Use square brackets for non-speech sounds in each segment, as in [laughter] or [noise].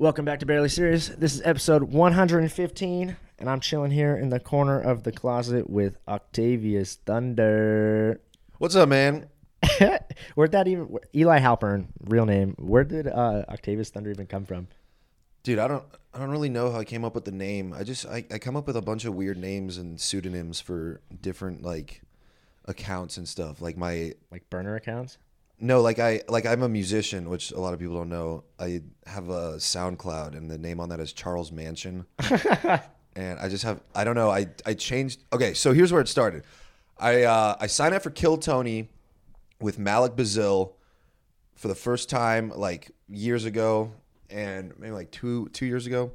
Welcome back to Barely Serious. This is episode 115, and I'm chilling here in the corner of the closet with Octavius Thunder. What's up, man? [laughs] Where'd that even Eli Halpern, real name? Where did uh, Octavius Thunder even come from? Dude, I don't I don't really know how I came up with the name. I just I, I come up with a bunch of weird names and pseudonyms for different like accounts and stuff. Like my Like burner accounts? No, like I like I'm a musician, which a lot of people don't know. I have a SoundCloud and the name on that is Charles Mansion. [laughs] and I just have I don't know, I I changed Okay, so here's where it started. I uh I signed up for Kill Tony with Malik Bazil for the first time like years ago and maybe like two two years ago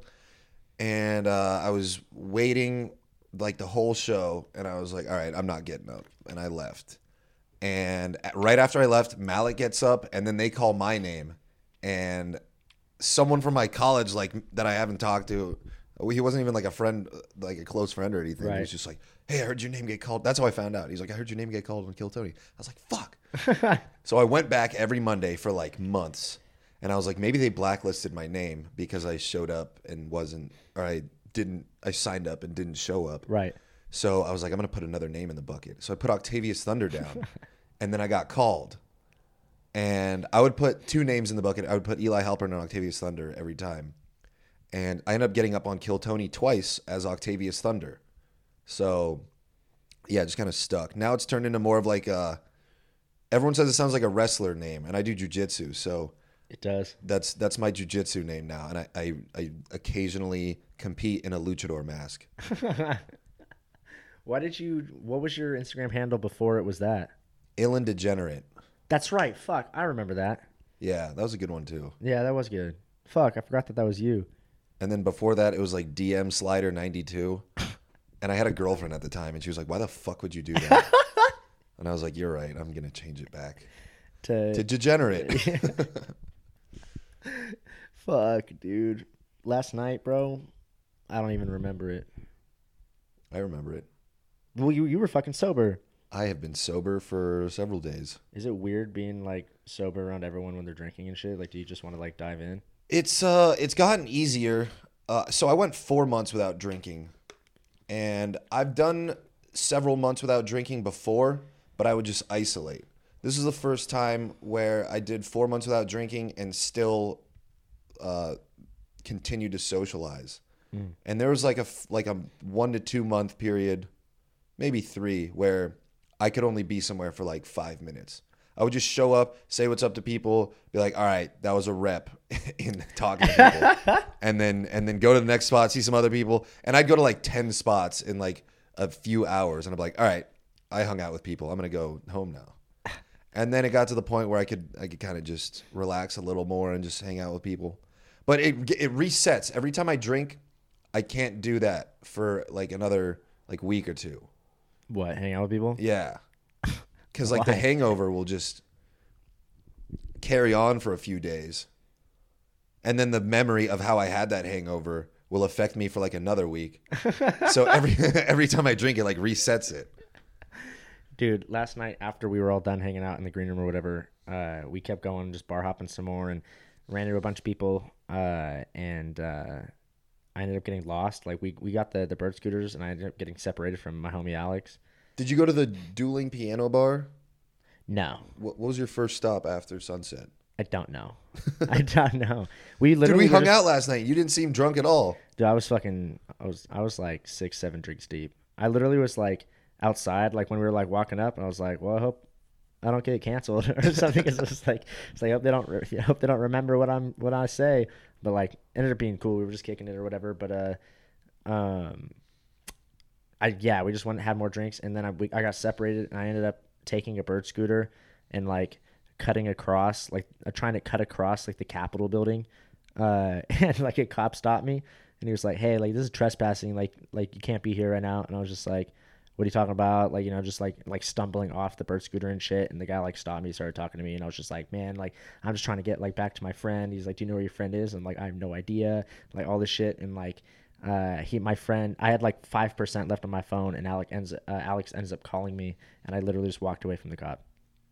and uh, i was waiting like the whole show and i was like all right i'm not getting up and i left and right after i left malik gets up and then they call my name. And someone from my college like that i haven't talked to he wasn't even like a friend like a close friend or anything. He Right. was just like hey i heard your name get called. That's how i found out. He's like i heard your name get called on kill tony. I was like fuck. [laughs] So I went back every Monday for like months, and I was like, maybe they blacklisted my name because I showed up and wasn't, or I didn't, I signed up and didn't show up. Right. So I was like, I'm gonna put another name in the bucket. So I put Octavius Thunder down, [laughs] and then I got called, and I would put two names in the bucket. I would put Eli Halpern and Octavius Thunder every time, and I ended up getting up on Kill Tony twice as Octavius Thunder. So yeah, just kind of stuck. Now it's turned into more of like a. Everyone says it sounds like a wrestler name, and I do jujitsu, so It does. that's that's my jujitsu name now, and I, I I occasionally compete in a luchador mask. [laughs] Why did you what was your Instagram handle before it was that? Ilan Degenerate, That's right. Fuck. I remember that. yeah, that was a good one too. Yeah, that was good. Fuck, I forgot that that was you. And then before that, it was like DM Slider ninety two, [laughs] and I had a girlfriend at the time, and she was like, "Why the fuck would you do that?" [laughs] and I was like, "You're right. I'm gonna change it back To, to degenerate." [laughs] fuck, dude. Last night, bro, I don't even remember it. I remember it. Well, you you were fucking sober. I have been sober for several days. Is it weird being like sober around everyone when they're drinking and shit? Like, do you just want to like dive in? It's uh, it's gotten easier. Uh, so I went four months without drinking, and I've done several months without drinking before, but I would just isolate. This is the first time where I did four months without drinking and still uh, continued to socialize. And there was like a like a one to two month period, maybe three, where I could only be somewhere for like five minutes. I would just show up, say what's up to people, be like, "All right, that was a rep [laughs] in talking to people," [laughs] and then and then go to the next spot, see some other people, and I'd go to like ten spots in like a few hours, and I'm like, "All right, I hung out with people. I'm gonna go home now." And then it got to the point where I could I could kind of just relax a little more and just hang out with people. But it it resets every time I drink. I can't do that for like another like week or two. What? Hang out with people? Yeah. [laughs] Cuz like the Why? hangover will just carry on for a few days. And then the memory of how I had that hangover will affect me for like another week. [laughs] so every [laughs] every time I drink it like resets it. Dude, last night after we were all done hanging out in the green room or whatever, uh, we kept going, just bar hopping some more, and ran into a bunch of people. Uh, and uh, I ended up getting lost. Like we we got the the bird scooters, and I ended up getting separated from my homie Alex. Did you go to the dueling piano bar? No, What, what was your first stop after sunset? I don't know. [laughs] I don't know. We Dude, literally we hung just- out last night. You didn't seem drunk at all. Dude, I was fucking. I was. I was like six, seven drinks deep. I literally was like outside, like when we were like walking up, and I was like, "Well, I hope I don't get canceled [laughs] or something." Because it was like, it's like I hope they don't. Re- [laughs] hope they don't remember what I'm what I say. But like, ended up being cool. We were just kicking it or whatever. But uh, um, I yeah, we just went and had more drinks, and then I we, I got separated, and I ended up taking a bird scooter and like cutting across, like uh, trying to cut across like the Capitol building, uh, [laughs] and like a cop stopped me, and he was like, "Hey, like this is trespassing, like like you can't be here right now," and I was just like. What are you talking about? Like, you know, just like like stumbling off the bird scooter and shit. And the guy like stopped me, started talking to me, and I was just like, man, like I'm just trying to get like back to my friend. He's like, do you know where your friend is? I'm like, I have no idea. Like all this shit, and like uh, he, my friend, I had like five percent left on my phone, and Alex ends, uh, Alex ends up calling me, and I literally just walked away from the cop,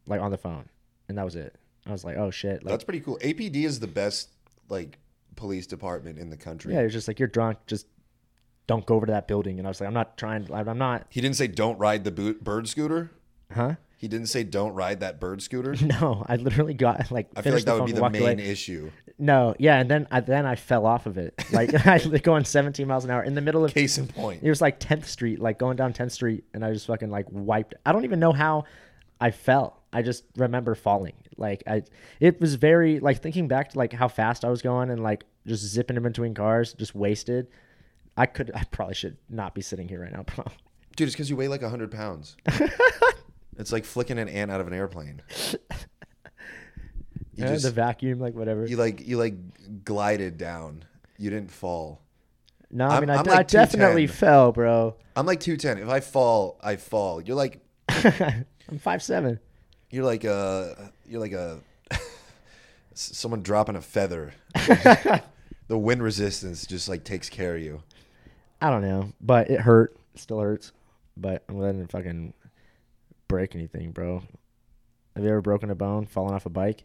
like on the phone, and that was it. I was like, oh shit, like That's pretty cool. APD is the best like police department in the country. Yeah, was just like, "You're drunk. Just don't go over to that building." And I was like, "I'm not trying. I'm not." He didn't say don't ride the boot, bird scooter. Huh? He didn't say don't ride that bird scooter. [laughs] No, I literally got like. I feel like that would be the main away. issue. No, yeah, and then I then I fell off of it. Like [laughs] I was going 17 miles an hour in the middle of. Case in point. It was like 10th Street, like going down 10th Street, and I just fucking like wiped. I don't even know how I fell. I just remember falling. Like I, it was very like thinking back to like how fast I was going and like just zipping in between cars, just wasted. I could, I probably should not be sitting here right now, [laughs] bro. Dude, it's because you weigh like 100 pounds. [laughs] it's like flicking an ant out of an airplane. [laughs] You Yeah, just the vacuum, like whatever. you like you like glided down. You didn't fall. no, I I'm- mean I, I'm I definitely fell, bro. I'm like 210. If I fall, I fall. You're like I'm five seven. you're like a you're like a someone dropping a feather. the wind resistance just like takes care of you. I don't know, but it hurt. It still hurts. But I'm glad I didn't fucking break anything, bro. Have you ever broken a bone falling off a bike?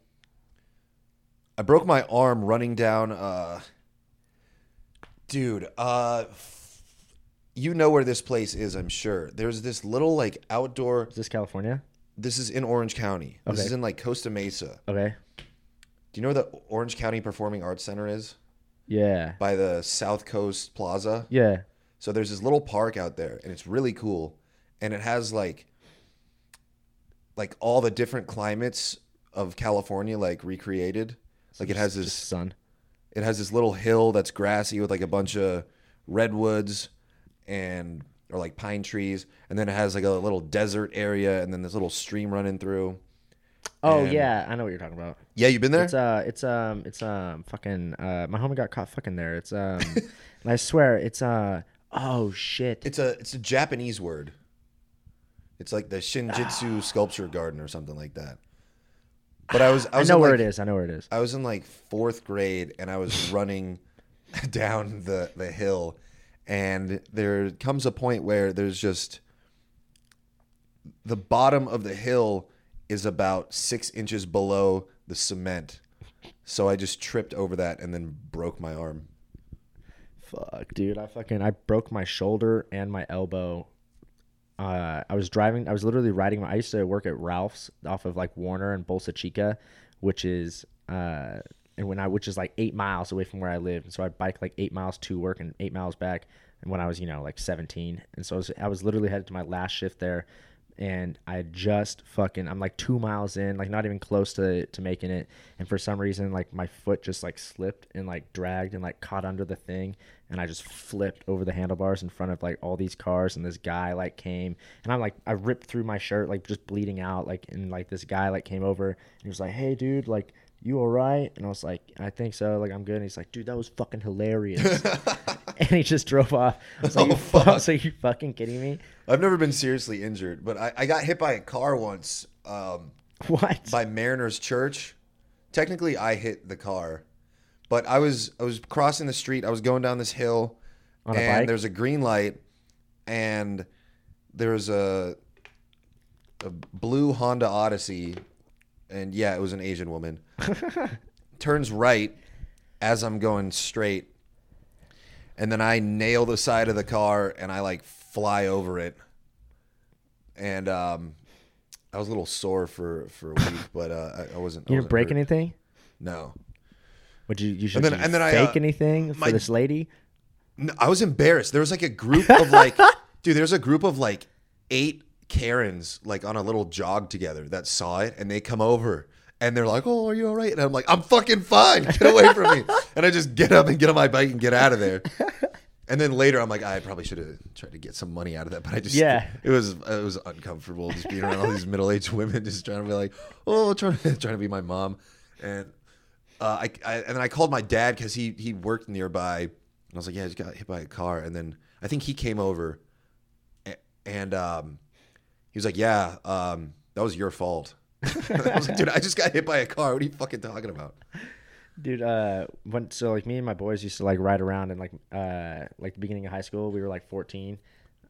I broke my arm running down uh dude, uh f- you know where this place is, I'm sure. There's this little like outdoor Is this California? this is in Orange County. This Okay. is in like Costa Mesa. Okay. Do you know where the Orange County Performing Arts Center is? Yeah. By the South Coast Plaza. Yeah. So there's this little park out there and it's really cool. And it has like like all the different climates of California like recreated. Like it has Just this sun. it has this little hill that's grassy with like a bunch of redwoods and or like pine trees and then it has like a little desert area and then this little stream running through. Oh And- yeah, I know what you're talking about. Yeah, you've been there? It's uh, it's um, it's um, fucking uh, my homie got caught fucking there. It's um, [laughs] I swear it's uh, oh shit. It's a it's a Japanese word. It's like the Shinjitsu [sighs] Sculpture Garden or something like that. But I was I [sighs] I was know where like- it is. I know where it is. I was in like fourth grade and I was [sighs] running [laughs] down the, the hill and there comes a point where there's just the bottom of the hill is about six inches below the cement. So I just tripped over that and then broke my arm. Fuck, dude. I fucking I broke my shoulder and my elbow. Uh, I was driving. I was literally riding. My, I used to work at Ralph's off of like Warner and Bolsa Chica, which is uh, and when I which is like eight miles away from where I live. And so I bike like eight miles to work and eight miles back. And when I was you know like seventeen, and so I was, I was literally headed to my last shift there, and I just fucking I'm like two miles in, like not even close to to making it, and for some reason like my foot just like slipped and like dragged and like caught under the thing, and I just flipped over the handlebars in front of like all these cars, and this guy like came, and I'm like I ripped through my shirt like just bleeding out, like and like this guy like came over and he was like, hey dude, like you all right? And I was like, I think so, like I'm good. And he's like, dude, that was fucking hilarious. [laughs] [laughs] and he just drove off. I was like, Oh, you I fuck. was like, you fucking kidding me? I've never been seriously injured, but I, I got hit by a car once um, [laughs] What? by Mariners Church. Technically, I hit the car, but I was I was crossing the street. I was going down this hill, On a and there's a green light, and there's a a blue Honda Odyssey, and yeah, it was an Asian woman. [laughs] Turns right as I'm going straight, and then I nail the side of the car and I like fly over it, and um, I was a little sore for for a week, [laughs] but uh, I, I wasn't. You didn't break hurt. anything? No. Would you? You should and then- and then I, fake uh, anything for my- this lady? No, I was embarrassed. There was like a group [laughs] of like, dude, there's a group of like eight Karens like on a little jog together that saw it and they come over and they're like, oh, are you all right? And I'm like, I'm fucking fine. Get away from me. [laughs] And I just get up and get on my bike and get out of there. And then later, I'm like, I probably should have tried to get some money out of that, but I just, Yeah. it was, it was uncomfortable just being around all these middle aged women, just trying to be like, oh, trying to, [laughs] trying to be my mom. And uh, I, I and then I called my dad because he he worked nearby, and I was like, yeah, I just got hit by a car, and then I think he came over, a- and um, he was like, yeah, um, that was your fault. [laughs] I was like, dude, I just got hit by a car. What are you fucking talking about? Dude, uh, when so like me and my boys used to like ride around and like uh like the beginning of high school, we were like 14.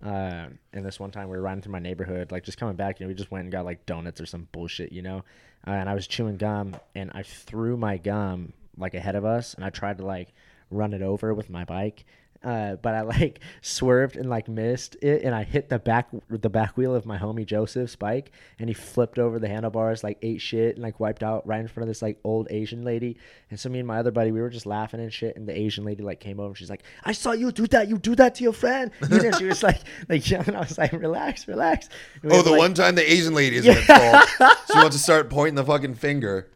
Um, and this one time we were riding through my neighborhood, like just coming back, you know, we just went and got like donuts or some bullshit, you know. Uh, and I was chewing gum and I threw my gum like ahead of us, and I tried to like run it over with my bike. Uh, but I like swerved and like missed it, and I hit the back with the back wheel of my homie Joseph's bike, and he flipped over the handlebars, like ate shit, and like wiped out right in front of this like old Asian lady. And so me and my other buddy, we were just laughing and shit, and the Asian lady like came over, and she's like, "I saw you do that. You do that to your friend." [laughs] Know, she was like like [laughs] yelling. I was like, "Relax, relax." We Oh, the like- one time the Asian lady is at fault. [laughs] She wants to start pointing the fucking finger.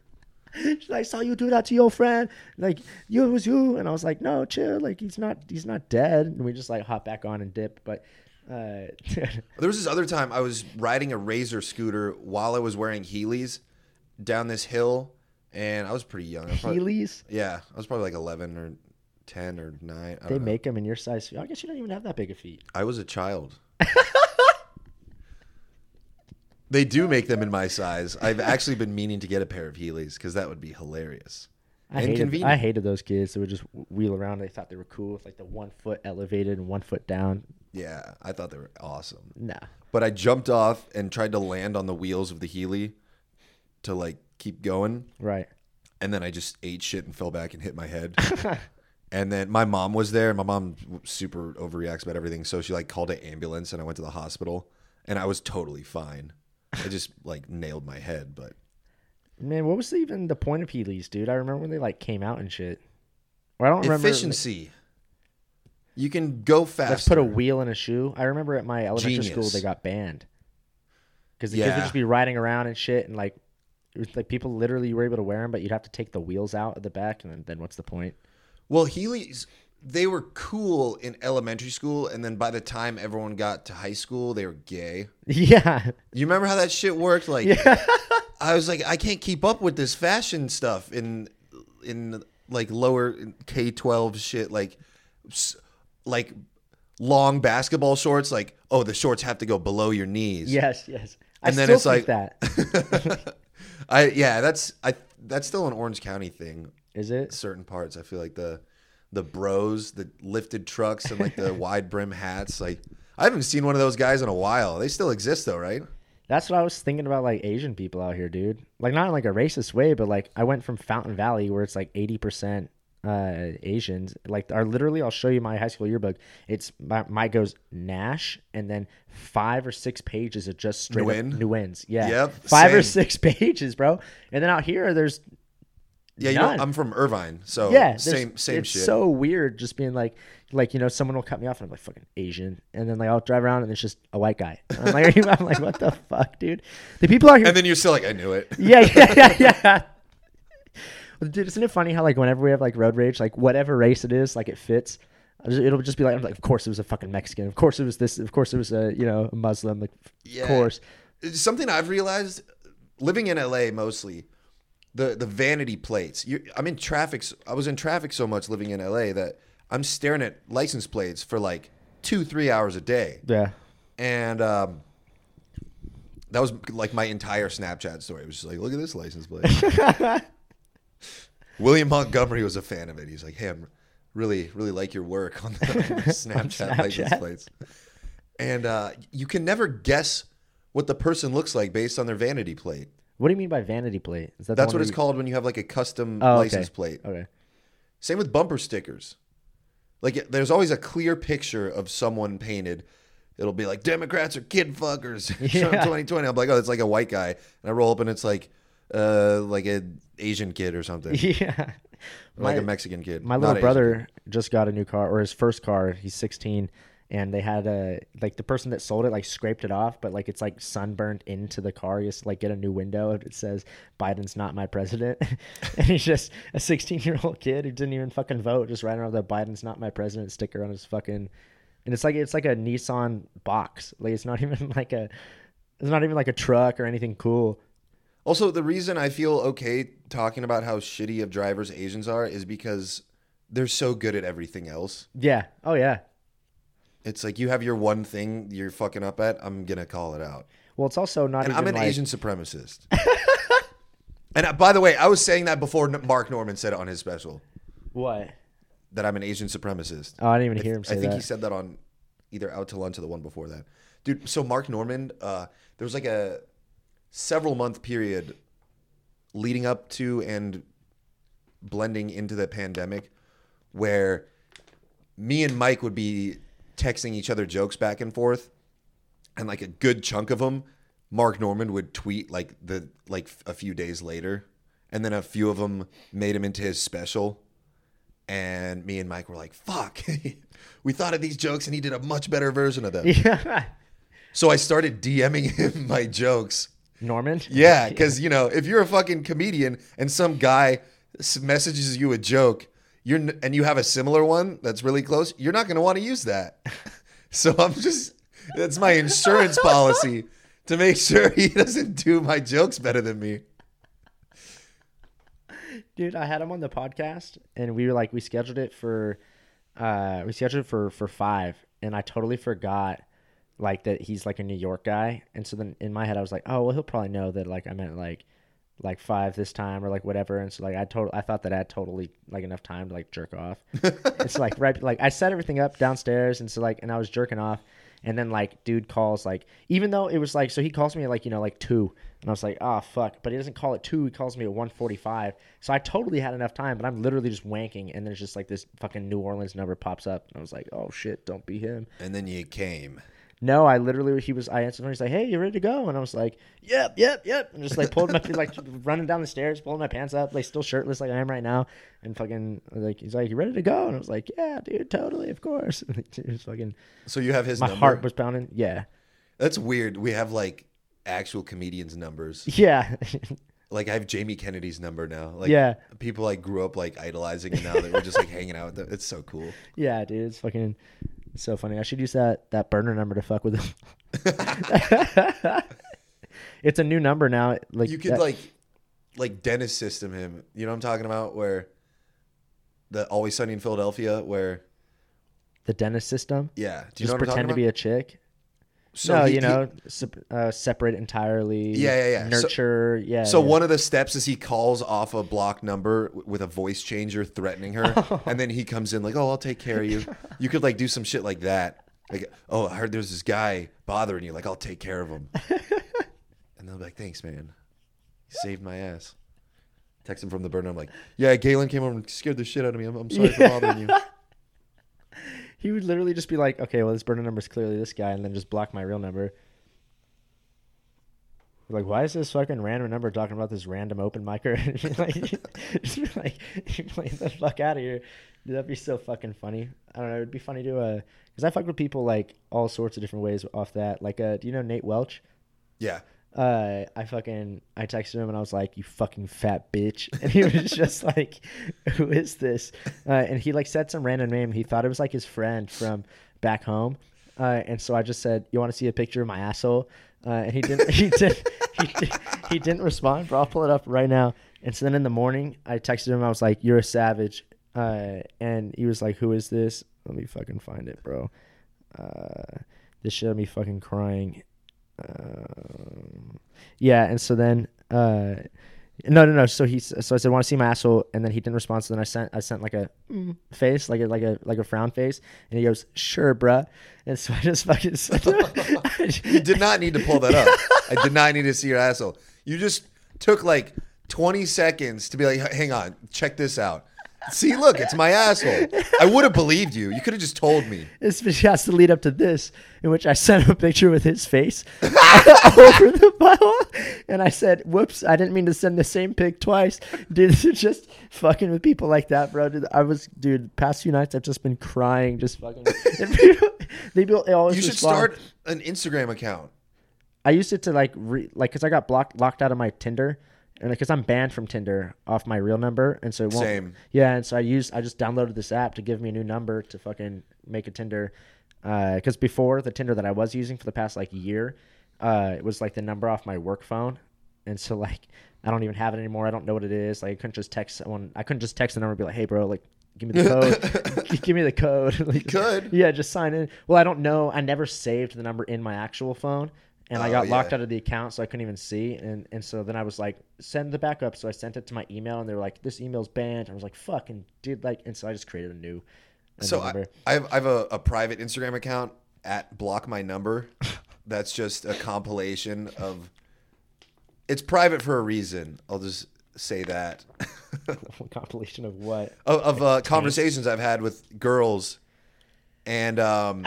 [laughs] She's like, I saw you do that to your friend. Like, you it was you. And I was like, no, chill. Like, he's not, he's not dead. And we just like hop back on and dip. But, uh, [laughs] There was this other time I was riding a Razor scooter while I was wearing Heelys down this hill, and I was pretty young. I probably- Heelys, yeah, I was probably like 11 or 10 or 9. I, they know. make them in your size. I guess you don't even have that big of feet. I was a child. [laughs] they do make them in my size. I've actually been meaning to get a pair of Heelys because that would be hilarious. I And hated, convenient. I hated those kids that would just wheel around. They thought they were cool with like the one foot elevated and one foot down. Yeah, I thought they were awesome. Nah. But I jumped off and tried to land on the wheels of the Heely to like keep going. Right. and then I just ate shit and fell back and hit my head. [laughs] and then my mom was there. and My mom super overreacts about everything, so she like called an ambulance, and I went to the hospital, and I was totally fine. I just like nailed my head, but Man, what was even the point of Heelys, dude? I remember when they like came out and shit. Or I don't remember. efficiency. You can go fast. Let's put a wheel in a shoe. I remember at my elementary school they got banned because the kids would just be riding around and shit, and like, it was like people literally were able to wear them, but you'd have to take the wheels out at the back, and then, then what's the point? Well, Heelys, they were cool in elementary school, and then by the time everyone got to high school, they were gay. [laughs] Yeah, You remember how that shit worked? Like, yeah, I was like, I can't keep up with this fashion stuff in in like lower K twelve shit, like like long basketball shorts. Like, oh, the shorts have to go below your knees. yes, yes. I And then still it's like- that [laughs] I yeah, that's I that's still an Orange County thing. is it. Certain parts, I feel like the the bros, the lifted trucks, and like the [laughs] wide brim hats. Like, I haven't seen one of those guys in a while. They still exist though, right? That's what I was thinking about, like Asian people out here, dude. Like not in like a racist way, but like I went from Fountain Valley, where it's like eighty percent uh Asians. Like are literally, I'll show you my high school yearbook. It's my, my goes Nash, and then five or six pages of just straight Nguyen? up Nguyen's. Yeah, Yep, five or six [laughs] pages, bro. And then out here, there's Yeah, you None. know, I'm from Irvine, so yeah, same same it's shit. so weird, just being like, like you know, someone will cut me off, and I'm like, fucking Asian, and then like I'll drive around, and it's just a white guy. I'm like, [laughs] are you, I'm like, what the fuck, dude? The people out here and then you're still like, I knew it. [laughs] yeah, yeah, yeah, yeah. Well, Dude, isn't it funny how like whenever we have like road rage, like whatever race it is, like it fits. Uh, it'll just be like, I'm like, of course it was a fucking Mexican. Of course it was this. Of course it was a you know a Muslim. Like, Yeah. of course. Something I've realized living in LA mostly the the vanity plates. You, I'm in traffic. I was in traffic so much living in LA that I'm staring at license plates for like two three hours a day, Yeah. and um, that was like my entire Snapchat story. It was just like, look at this license plate. [laughs] William Montgomery was a fan of it. He's like, hey, I'm really really like your work on the, [laughs] [laughs] on the Snapchat, license Snapchat. plates, and uh, you can never guess what the person looks like based on their vanity plate. What do you mean by vanity plate? Is that That's what it's where called when you have like a custom Oh, license okay. plate. Okay. Same with bumper stickers. Like there's always a clear picture of someone painted. It'll be like Democrats are kid fuckers. [laughs] [laughs] Yeah. 2020. I'm like, oh, it's like a white guy, and I roll up and it's like, uh, like an Asian kid or something, [laughs] Yeah. or like My- a Mexican kid. My little brother just got a new car, or his first car. He's 16, and they had a like the person that sold it like scraped it off, but like it's like sunburned into the car. You just like get a new window, and it says Biden's not my president, [laughs] and he's just a 16 year old kid who didn't even fucking vote, just writing around the Biden's not my president sticker on his fucking. And it's like it's like a Nissan box. Like it's not [laughs] even like a. It's not even like a truck or anything cool. Also, the reason I feel okay talking about how shitty of drivers Asians are is because they're so good at everything else. Yeah. Oh yeah. It's like you have your one thing you're fucking up at. I'm gonna call it out. Well, it's also not And even I'm an like, Asian supremacist. [laughs] and uh, by the way, I was saying that before Mark Normand said it on his special What? that I'm an Asian supremacist. Oh, I didn't even I, hear him I think that. he said that on either Out to Lunch or the one before that. Dude, so Mark Normand, uh, there was like a several month period leading up to and blending into the pandemic where me and Mike would be texting each other jokes back and forth and like a good chunk of them Mark Normand would tweet like the like a few days later and then a few of them made him into his special and me and Mike were like fuck [laughs] we thought of these jokes and he did a much better version of them [laughs] Yeah. so I started DMing him [laughs] my jokes Normand. yeah, because you know, if you're a fucking comedian and some guy messages you a joke, you're and you have a similar one that's really close, you're not going to want to use that. [laughs] so I'm just that's my insurance policy [laughs] to make sure he doesn't do my jokes better than me. Dude, I had him on the podcast and we were like we scheduled it for uh we scheduled it for for 5 and I totally forgot like that he's like a New York guy and so then in my head I was like, "Oh, well he'll probably know that like I meant like like 5 this time or like whatever." And so like I told I thought that I had totally like enough time to like jerk off. [laughs] it's like right like I set everything up downstairs and so like and I was jerking off and then like dude calls like even though it was like so he calls me at like you know like 2 and I was like, "Oh fuck." But he doesn't call it 2, he calls me at 145 So I totally had enough time, but I'm literally just wanking and there's just like this fucking New Orleans number pops up and I was like, "Oh shit, don't be him." And then you came. No, I literally he was I answered him. He's like, "Hey, you ready to go?" And I was like, "Yep, yep, yep." And just like pulled my [laughs] like running down the stairs, pulling my pants up, like still shirtless like I am right now, and fucking like he's like, "You ready to go?" And I was like, "Yeah, dude, totally, of course." [laughs] And was fucking So you have his my number. heart was pounding. Yeah, That's weird. We have like actual comedians' numbers. [laughs] yeah, Like I have Jamie Kennedy's number now. Like Yeah. people like grew up like idolizing him now that we're just like hanging out with them. It's so cool. yeah, dude. It's fucking it's so funny. I should use that that burner number to fuck with him. [laughs] [laughs] it's a new number now. Like you could that- like like Dennis system him. You know what I'm talking about? Where the Always Sunny in Philadelphia, where the Dennis system. yeah, do you Just know what I'm pretend to be a chick. So no, he- you know, sep- uh, separate entirely. Yeah, yeah, yeah. So- Nurture, yeah. so yeah. one of the steps is he calls off a block number with a voice changer threatening her, [laughs] and then he comes in like, "Oh, I'll take care of you." [laughs] You could like do some shit like that. Like, "Oh, I heard there's this guy bothering you. Like, I'll take care of him." [laughs] and they'll be like, "Thanks, man. You saved my ass." Text him from the burner. I'm like, "Yeah, Galen came over and scared the shit out of me. I'm, I'm sorry for bothering you." He would literally just be like, "Okay, well, this burner number is clearly this guy," and then just block my real number. Like, why is this fucking random number talking about this random open micer? [laughs] like, just be like, [laughs] like, the fuck out of here. Dude, that'd be so fucking funny. I don't know. It'd be funny to, uh, because I fuck with people like all sorts of different ways off that. Like, uh, do you know Nate Welch? Yeah. Uh, I fucking I texted him and I was like, "You fucking fat bitch," [laughs] and he was just like, "Who is this?" Uh, and he like said some random name. He thought it was like his friend from back home, uh, and so I just said, "You want to see a picture of my asshole?" Uh, and he didn't. [laughs] He did. He, did, he didn't respond. But I'll pull it up right now. And so then in the morning, I texted him. I was like, "You're a savage," uh, and he was like, "Who is this?" Let me fucking find it, bro. Uh, this shit had me fucking crying. Um, yeah, and so then uh, no, no, no. So he so I said, "Want to see my asshole?" And then he didn't respond. So then I sent I sent like a mm, face, like a like a like a frown face, and he goes, "Sure, bruh." And so I just fucking [laughs] You did not need to pull that up. I did not need to see your asshole. You just took like 20 seconds to be like, hang on, check this out. See, look, it's my asshole. I would have believed you. You could have just told me. This has to lead up to this, in which I sent a picture with his face [laughs] [laughs] over the file, and I said, "Whoops, I didn't mean to send the same pic twice." Dude, [laughs] just fucking with people like that, bro. Dude, I was, dude. Past few nights, I've just been crying, just fucking. people, they they always You should respond. start an Instagram account. I used it to like re, like because I got blocked locked out of my Tinder, and because I'm banned from Tinder off my real number, and so it won't. Same. Yeah, and so I used I just downloaded this app to give me a new number to fucking make a Tinder, because before the Tinder that I was using for the past like year, uh, it was like the number off my work phone, and so like I don't even have it anymore. I don't know what it is. Like I couldn't just text someone. I couldn't just text the number and be like, hey bro, like. Give me the code. [laughs] Give me the code. [laughs] like, could. Yeah, just sign in. Well, I don't know. I never saved the number in my actual phone, and I Oh, got locked out of the account, so I couldn't even see. And and so then I was like, send the backup. So I sent it to my email, and they were like, this email's banned. I was like, fucking dude, like, and so I just created a new. So I. I have, I have a, a private Instagram account at block my number. [laughs] That's just a compilation of. It's private for a reason. I'll just say that. [laughs] [laughs] compilation of what? of, of uh, conversations I've had with girls and um,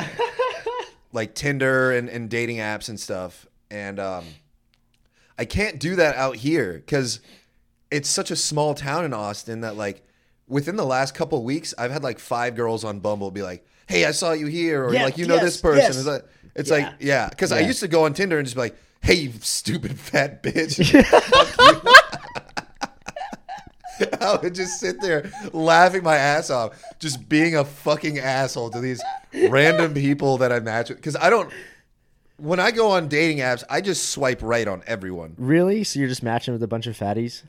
like Tinder and, and dating apps and stuff. And um, I can't do that out here because it's such a small town in Austin that like within the last couple weeks, I've had like five girls on Bumble be like, "Hey, I saw you here," or Yeah, like, "You know yes, this person." yes. It's like, it's Yeah. like yeah, because I used to go on Tinder and just be like, "Hey, you stupid fat bitch." [laughs] [laughs] I would just sit there laughing my ass off, just being a fucking asshole to these random people that I match with. Because I don't, when I go on dating apps, I just swipe right on everyone Really? So you're just matching with a bunch of fatties?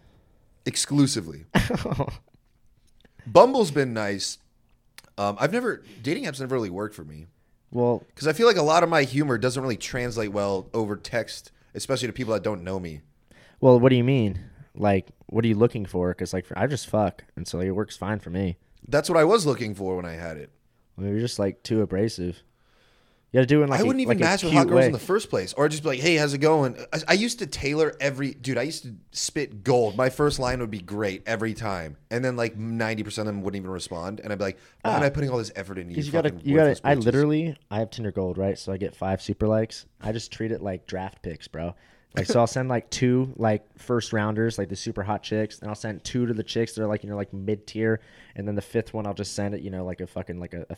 exclusively. [laughs] Bumble's been nice. Um, I've never, dating apps never really worked for me. well, Because I feel like a lot of my humor doesn't really translate well over text, especially to people that don't know me. well, what do you mean? Like, what are you looking for? Because like, I just fuck, and so like, it works fine for me. That's what I was looking for when I had it. I mean, you're just like too abrasive. You got to do it in like I a- wouldn't even like match with hot girls way. in the first place, or just be like, "Hey, how's it going?" I, I used to tailor every dude. I used to spit gold. My first line would be great every time, and then like ninety percent of them wouldn't even respond, and I'd be like, "Why am I ah, putting all this effort into you?" You gotta, you gotta. I literally, I have Tinder Gold, right? So I get five super likes. I just treat it like draft picks, bro. Like, so I'll send like two like first rounders, like the super hot chicks, and I'll send two to the chicks that are like you know like mid tier, and then the fifth one I'll just send it, you know, like a fucking like a, a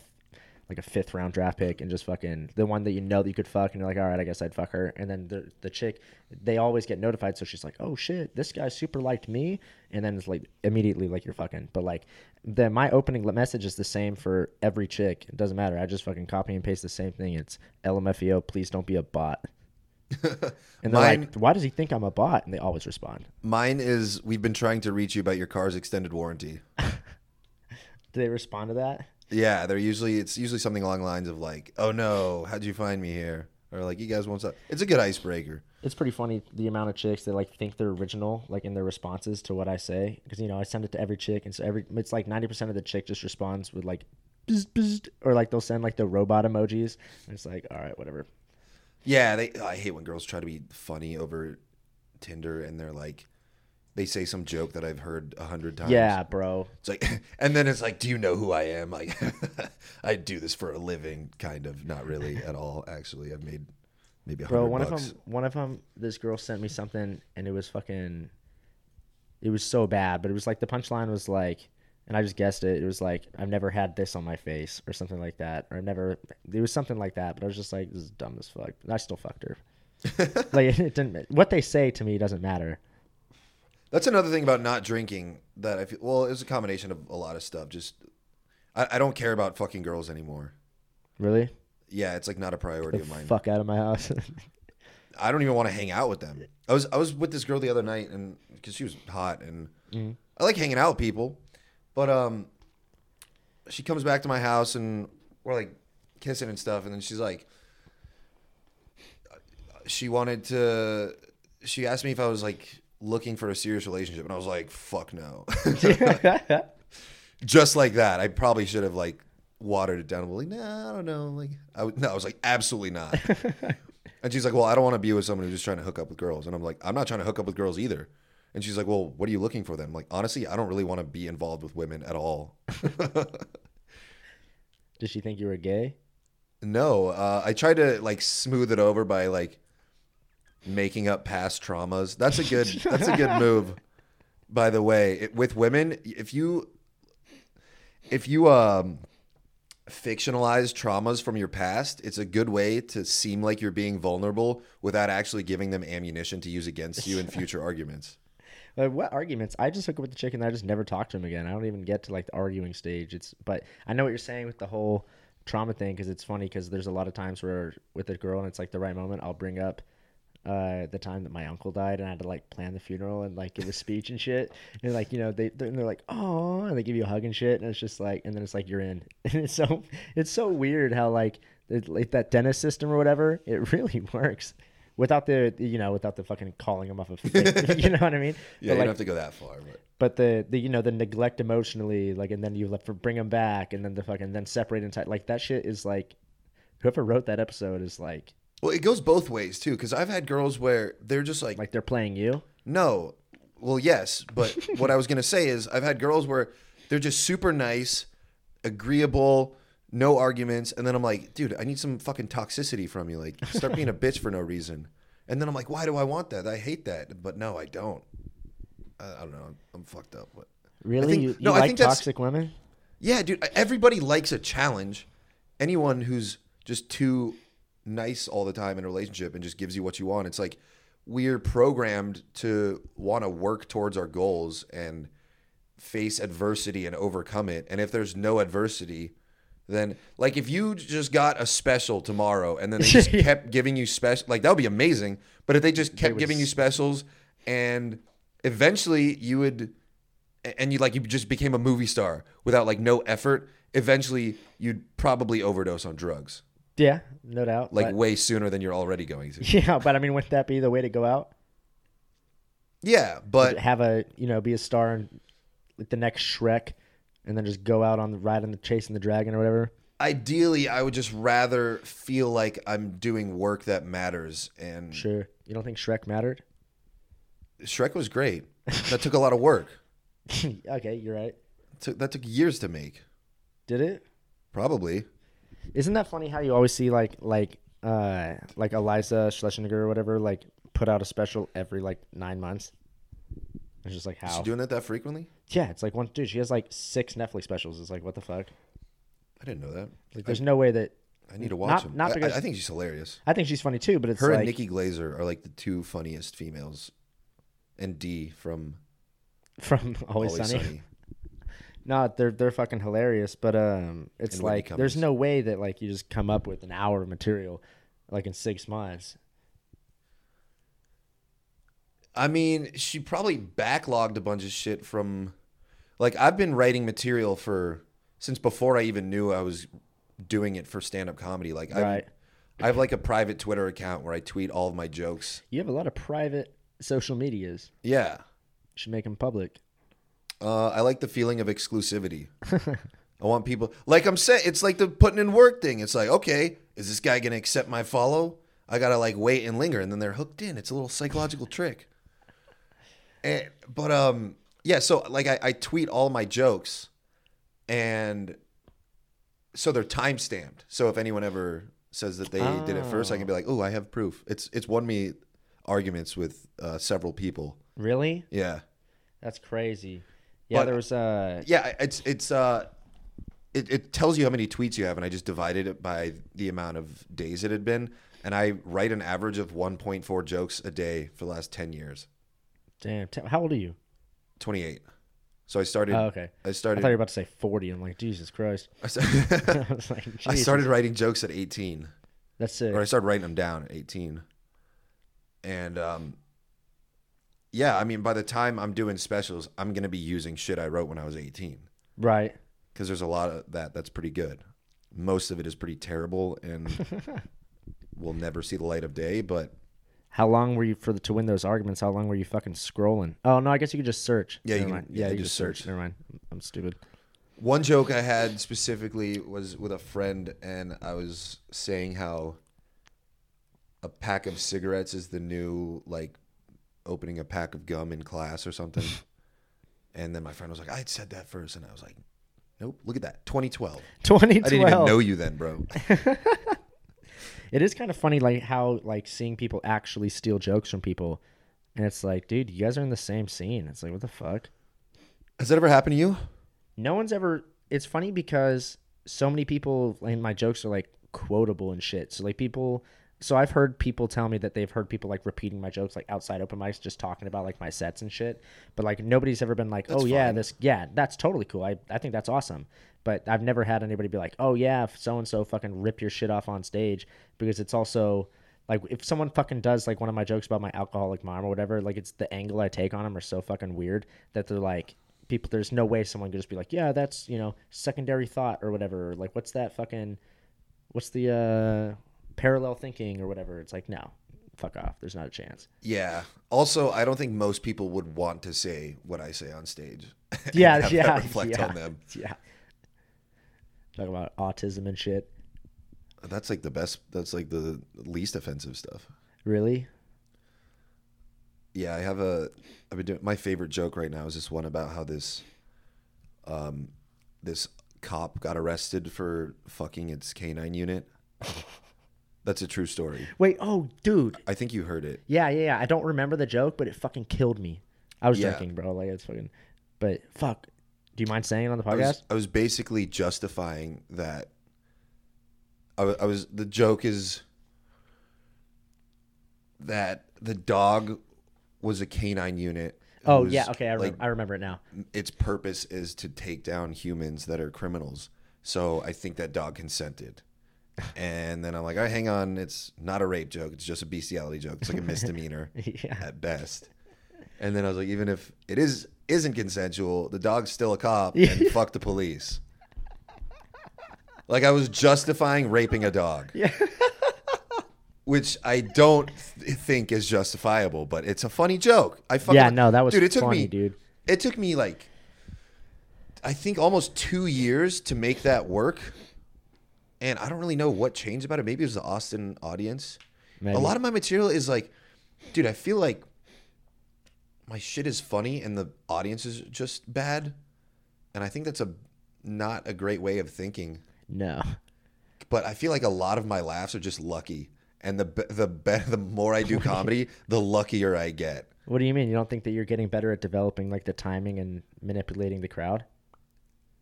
like a fifth round draft pick, and just fucking the one that you know that you could fuck, and you're like, all right, I guess I'd fuck her, and then the the chick, they always get notified, so she's like, oh shit, this guy super liked me, and then it's like immediately like you're fucking, but like the my opening message is the same for every chick. It doesn't matter. I just fucking copy and paste the same thing. It's LMFAO. Please don't be a bot. [laughs] And they're Mine- like, why does he think I'm a bot? And they always respond. Mine is we've been trying to reach you about your car's extended warranty. [laughs] Do they respond to that? Yeah, they're usually it's usually something along the lines of like, "Oh no, how'd you find me here?" Or like, "You guys want some?" It's a good icebreaker. It's pretty funny the amount of chicks that like think they're original, like in their responses to what I say, because you know I send it to every chick, and so every it's like ninety percent of the chick just responds with like, bzz, bzz, or like they'll send like the robot emojis, and it's like, all right, whatever. Yeah, they. I hate when girls try to be funny over Tinder and they're like, they say some joke that I've heard a hundred times. Yeah, bro. It's like, [laughs] and then it's like, do you know who I am? Like, [laughs] I do this for a living, kind of. Not really [laughs] at all. Actually, I've made maybe a Bro, one bucks. of them, one of them, this girl sent me something, and it was fucking, it was so bad, but it was like the punchline was like, and I just guessed it. It was like I've never had this on my face or something like that, or I've never. It was something like that, but I was just like, this is dumb as fuck. I still fucked her. [laughs] like [laughs] it didn't. What they say to me doesn't matter. That's another thing about not drinking that I feel. Well, it's a combination of a lot of stuff. Just, I, I don't care about fucking girls anymore. Really, Yeah, it's like not a priority of mine. fuck out of my house. [laughs] I don't even want to hang out with them. I was I was with this girl the other night, and because she was hot, and Mm-hmm. I like hanging out with people, but um, she comes back to my house, and we're like kissing and stuff, and then she's like, she wanted to, she asked me if I was like looking for a serious relationship, and I was like, fuck no. [laughs] Just like that, I probably should have like watered it down. Like, nah, I don't know. Like, I no, I was like, absolutely not. [laughs] And she's like, "Well, I don't want to be with someone who's just trying to hook up with girls." And I'm like, "I'm not trying to hook up with girls either." And she's like, "Well, what are you looking for then?" I'm like, "Honestly, I don't really want to be involved with women at all." [laughs] Did she think you were gay? no, uh, I tried to like smooth it over by like making up past traumas. That's a good. [laughs] that's a good move. By the way, it, with women, if you if you um fictionalize traumas from your past, it's a good way to seem like you're being vulnerable without actually giving them ammunition to use against you in [laughs] future arguments. Like what arguments? I just hook up with the chick and I just never talk to him again. I don't even get to like the arguing stage. It's but I know what you're saying with the whole trauma thing because it's funny because there's a lot of times where with a girl and it's like the right moment I'll bring up uh the time that my uncle died and I had to like plan the funeral and like give a speech and shit and like you know they they're, they're like oh and they give you a hug and shit and it's just like and then it's like you're in [laughs] and it's so it's so weird how like it, like that Dennis system or whatever it [laughs] really works without the you know without the fucking calling them off of [laughs] you know what I mean Yeah, But, you like, don't have to go that far, but but the, the you know the neglect emotionally like and then you let for bring them back and then the fucking then separate inside like that shit is like whoever wrote that episode is like well, it goes both ways too. Because I've had girls where they're just like, like they're playing you no, Well, yes, but what I was gonna say is I've had girls where they're just super nice, agreeable, no arguments, and then I'm like, dude, I need some fucking toxicity from you. Like, [laughs] start being a bitch for no reason. And then I'm like, why do I want that? I hate that, but no, I don't. I, I don't know. I'm fucked up, but Really? think- you you no, I like think that's- toxic women? yeah, dude, everybody likes a challenge. Anyone who's just too nice all the time in a relationship and just gives you what you want, it's like we're programmed to want to work towards our goals and face adversity and overcome it. And if there's no adversity, then like if you just got a special tomorrow and then they [laughs] just kept giving you special, like that would be amazing. But if they just kept would giving you specials and eventually you would and you like you just became a movie star without like no effort eventually you'd probably overdose on drugs Yeah, no doubt. like but- way sooner than you're already going to [laughs] yeah, but I mean, wouldn't that be the way to go out? yeah but have a you know be a star in like the next Shrek, and then just go out on the ride on the chasing the dragon or whatever. ideally i would just rather feel like i'm doing work that matters and Sure. You don't think Shrek mattered? shrek was great that took a lot of work [laughs] [laughs] okay, you're right. took, that took years to make Did it? probably Isn't that funny how you always see like like uh like Iliza Shlesinger or whatever like put out a special every like nine months? It's just like is how she doing that that frequently yeah, it's like one dude. She has like six Netflix specials. It's like what the fuck? i didn't know that Like there's no way that i need to watch Not- them not because- I, I think she's hilarious I think she's funny too, but it's her like and nikki glaser are like the two funniest females and d from from Always, always Sunny. sunny [laughs] No, they're they're fucking hilarious, but um, it's And like there's no way that like you just come up with an hour of material like in six months. I mean, she probably backlogged a bunch of shit from like I've been writing material for since before I even knew I was doing it for stand up comedy. Like I I have like a private Twitter account where I tweet all of my jokes. You have a lot of private social medias. Yeah. should make them public. Uh, I like the feeling of exclusivity. [laughs] I want people like I'm saying it's like the putting in work thing. It's like, okay, is this guy gonna accept my follow? I gotta like wait and linger, and then they're hooked in. It's a little psychological trick. And, but um, yeah. So like I, I tweet all my jokes, and so they're time stamped. So if anyone ever says that they did it first, I can be like, oh, I have proof. It's it's won me arguments with uh, several people. Really? Yeah. That's crazy. Yeah, But- there was uh Yeah, it's it's uh it, it tells you how many tweets you have and I just divided it by the amount of days it had been and I write an average of 1.4 jokes a day for the last 10 years. Damn. T- how old are you? 28. So I started Oh, okay. I started. I thought you were about to say forty. I'm like Jesus Christ. I, started, I was like, I started writing jokes at 18 That's it. or I started writing them down at 18. And um yeah, I mean by the time I'm doing specials, I'm going to be using shit I wrote when I was 18. Right. because there's a lot of that that's pretty good. Most of it is pretty terrible and [laughs] will never see the light of day. But How long were you for the, to win those arguments? How long were you fucking scrolling? Oh no, I guess you could just search. Yeah, you Never can- mind. yeah, Yeah, you just search. Never mind. I'm stupid. one joke I had specifically was with a friend, and I was saying how a pack of cigarettes is the new like opening a pack of gum in class or something. [laughs] and then my friend was like, "I had said that first. and I was like, "Nope, look at that, 2012. 2012. I didn't even know you then, bro." [laughs] It is kind of funny, like how like seeing people actually steal jokes from people, and it's like, dude, you guys are in the same scene. It's like, what the fuck? Has that ever happened to you? No one's ever. It's funny because so many people and my jokes are like quotable and shit. So like people. So I've heard people tell me that they've heard people like repeating my jokes like outside open mics, just talking about like my sets and shit. But like nobody's ever been like, That's oh yeah, fine. this yeah, that's totally cool. I I think that's awesome. But I've never had anybody be like, oh yeah, so and so fucking rip your shit off on stage because it's also like if someone fucking does like one of my jokes about my alcoholic mom or whatever, like it's the angle I take on them are so fucking weird that they're like people. There's no way someone could just be like, yeah, that's you know secondary thought or whatever. Or, like what's that fucking what's the uh parallel thinking or whatever? It's like no, fuck off. There's not a chance. Yeah. Also, I don't think most people would want to say what I say on stage. [laughs] Yeah, yeah, reflect yeah, on them. [laughs] yeah. Talk about autism and shit. That's like the best. That's like the least offensive stuff. Really? Yeah, I have a. I've been doing my favorite joke right now is this one about how this, um, this cop got arrested for fucking its canine unit. [laughs] That's a true story. Wait, oh, dude. I think you heard it. Yeah, yeah, yeah. I don't remember the joke, but it fucking killed me. I was Yeah. drinking, bro. Like it's fucking. But fuck, do you mind saying it on the I podcast? was, I was basically justifying that. I was, I was. The joke is that the dog was a canine unit. oh whose, yeah, okay, I like, I remember it now. its purpose is to take down humans that are criminals. So I think that dog consented. And then I'm like, oh, hang on, it's not a rape joke. It's just a bestiality joke. It's like a misdemeanor [laughs] yeah, at best. And then I was like, even if it is isn't consensual, the dog's still a cop and [laughs] fuck the police. Like I was justifying raping a dog. Yeah. [laughs] Which I don't th- think is justifiable, but it's a funny joke. I fucking yeah. No, that was dude. It took funny, me, dude. it took me like I think almost two years to make that work. And I don't really know what changed about it. Maybe it was the Austin audience. Maybe. A lot of my material is like, dude, I feel like my shit is funny and the audience is just bad. And I think that's a not a great way of thinking. No. But I feel like a lot of my laughs are just lucky. And the the be- [laughs] the more I do comedy, the luckier I get. What do you mean? You don't think that you're getting better at developing like the timing and manipulating the crowd?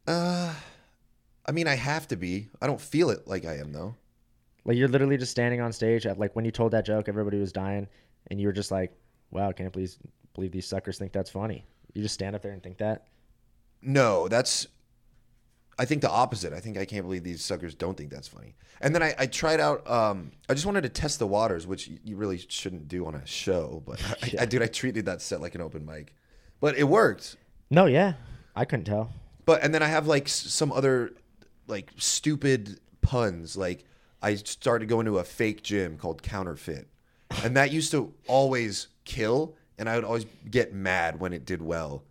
Uh, I mean, I have to be. I don't feel it like I am though. Like you're literally just standing on stage at like when you told that joke, everybody was dying, and you were just like, "Wow, can't believe believe these suckers think that's funny." You just stand up there and think that. No, that's. I think the opposite. I think I can't believe these suckers don't think that's funny. And then I, I tried out. Um, I just wanted to test the waters, which you really shouldn't do on a show. But [laughs] I, I, dude, I treated that set like an open mic, but it worked. No, yeah, I couldn't tell. But and then I have like some other like stupid puns. Like I started going to a fake gym called Counterfeit, and that used to always kill, and I would always get mad when it did well,